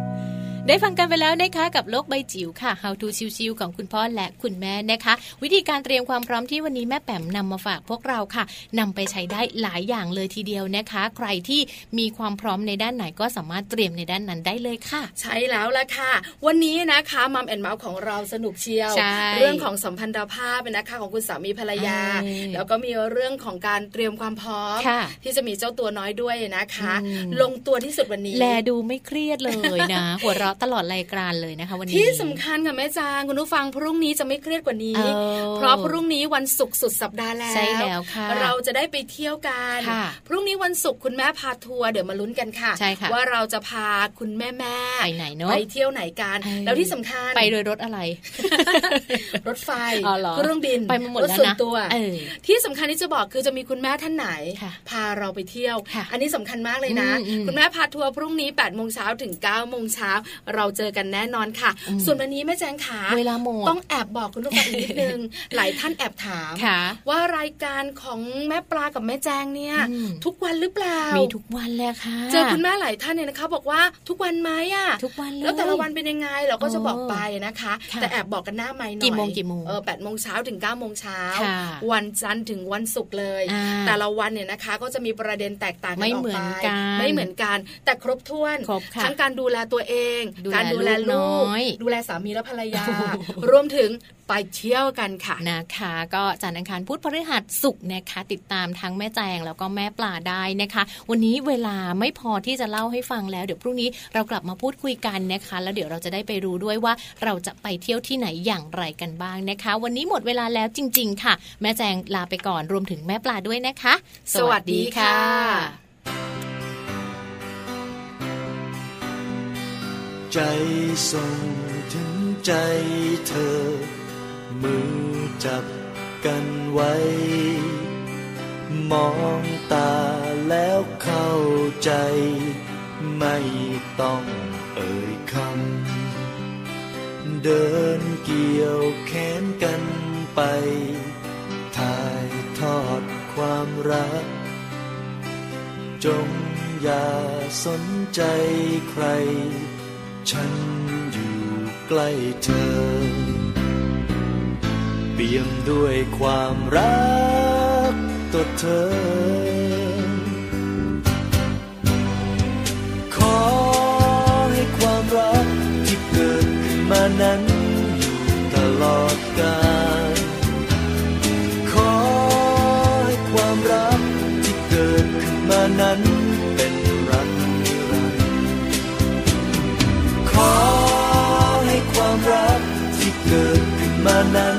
S3: ได้ฟังกันไปแล้วนะคะกับโลกใบจิ๋วค่ะ How to ชิวๆของคุณพ่อและคุณแม่นะคะ วิธีการเตรียมความพร้อมที่วันนี้แม่แป๋มนำมาฝากพวกเราค่ะนำไปใช้ได้หลายอย่างเลยทีเดียวนะคะ ใครที่มีความพร้อมในด้านไหนก็สามารถเตรียมในด้านนั้นได้เลยค่ะ
S4: ใช่แล้วละค่ะ วันนี้นะคะมัมแอนเมาส์ของเราสนุกเชียว เรื่องของสัมพันธภาพนะคะของคุณสามีภรรยา แล้วก็มีเรื่องของการเตรียมความพร้อม ที่จะมีเจ้าตัวน้อยด้วยนะคะ ลงตัวที่สุดวันนี้
S3: แลดูไม่เครียดเลยนะ หัวเราะตลอดรายการเลยนะคะวันนี้
S4: ที่สำคัญค่ะแม่จางคุณผู้ฟังพรุ่งนี้จะไม่เครียดกว่านี้ เพราะพรุ่งนี้วันศุกร์สุดสัปดาห์แล้วใช่แล้วค่ะเราจะได้ไปเที่ยวกันพรุ่งนี้วันศุกร์คุณแม่พาทัวร์เดี๋ยวมาลุ้นกันค่ะใช่ค่ะว่าเราจะพาคุณแม่แม่
S3: ไปไหนเนาะ
S4: ไปเที่ยวไหนกันแล้วที่สำคัญ
S3: ไปโดยรถอะไร
S4: รถไฟเครื่องบิน
S3: ไปมาหมดแล้ว
S4: นะตัวที่สำคัญที่จะบอกคือจะมีคุณแม่ท่านไหน พาเราไปเที่ยว อันนี้สำคัญมากเลยนะ คุณแม่พาทัวร์พรุ่งนี้8ปดโมงเช้าถึง9ก้าโมงเช้าเราเจอกันแน่นอนค่ะ ส่วนวันนี้แม่แจงขา
S3: เวลาหมด
S4: ต้องแอบบอกคุณผู้ฟังอีกนิดนึงหลายท่านแอบถาม ว่ารายการของแม่ปลากับแม่แจงเนี่ย ทุกวันหรือเปล่า
S3: มีทุกวันเลยค่ะ
S4: เจอคุณแม่หลายท่านเนี่ยนะคะ บอกว่าทุกวันไหมอะ
S3: ทุกวันเลยแล้
S4: วแต่ละวันเป็นยังไงเราก็จะบอกไปนะคะ แต่แอบบอกกันหน้าไม้หน่อย
S3: กี่โมงกี่โมง
S4: เออแปดโมงเช้าถึง9ก้าโมงเช้าวันจันทร์ถึงวันศุกร์เลย แต่ละวันเนี่ยนะคะ ก็จะมีประเด็นแตกต่างกันออกไปไม่เหมือนกัน แต่ครบถ้วนทั้งการดูแลตัวเองการดูแลลูกดูแลสามีและภรรยารวมถึงไปเที่ยวกันค่ะ
S3: นะคะ ก็จันทร์อังคารพุธพฤหัสศุกร์นะคะ ติดตามทั้งแม่แจงแล้วก็แม่ปลาได้นะคะ วันนี้เวลาไม่พอที่จะเล่าให้ฟังแล้ว เดี๋ยวพรุ่งนี้เรากลับมาพูดคุยกันนะคะ แล้วเดี๋ยวเราจะได้ไปรู้ด้วยว่าเราจะไปเที่ยวที่ไหนอย่างไรกันบ้างนะคะ วันนี้หมดเวลาแล้วจริง ๆ ค่ะ แม่แจงลาไปก่อนรวมถึงแม่ปลาด้วยนะคะ
S4: สวัสดีค่ะ
S2: ใจส่งถึงใจเธอ มือจับกันไว้ มองตาแล้วเข้าใจ ไม่ต้องเอ่ยคำ เดินเกี่ยวแขนกันไป ถ่ายทอดความรัก จงอย่าสนใจใคร ฉันอยู่ใกล้เธอ เปี่ยมด้วยความรักต่อเธอ ขอให้ความรักที่เกิดขึ้นมานั้นอยู่ตลอดกาลขอให้ความรักที่เกิดขึ้นมานั้น กิ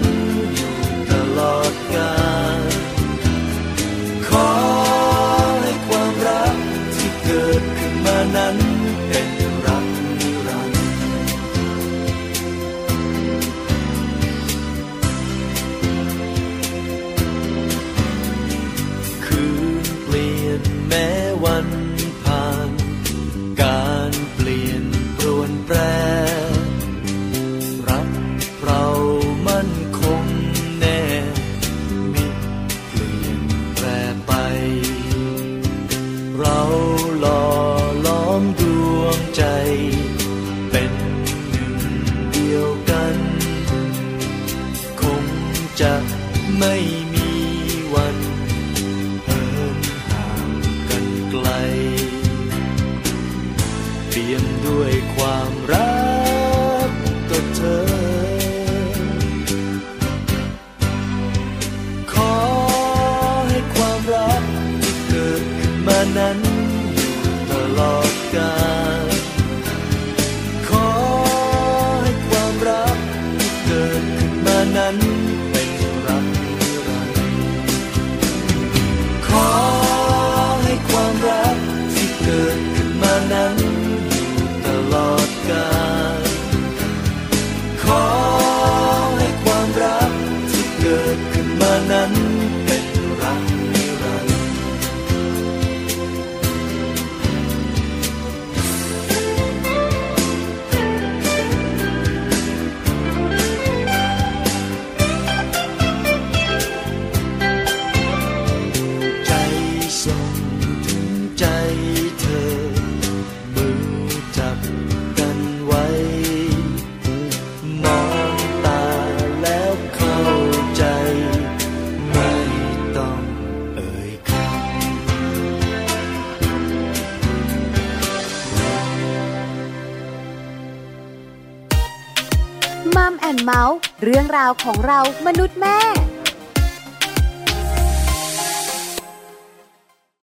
S1: รื่องราวของเรามนุษย์แม่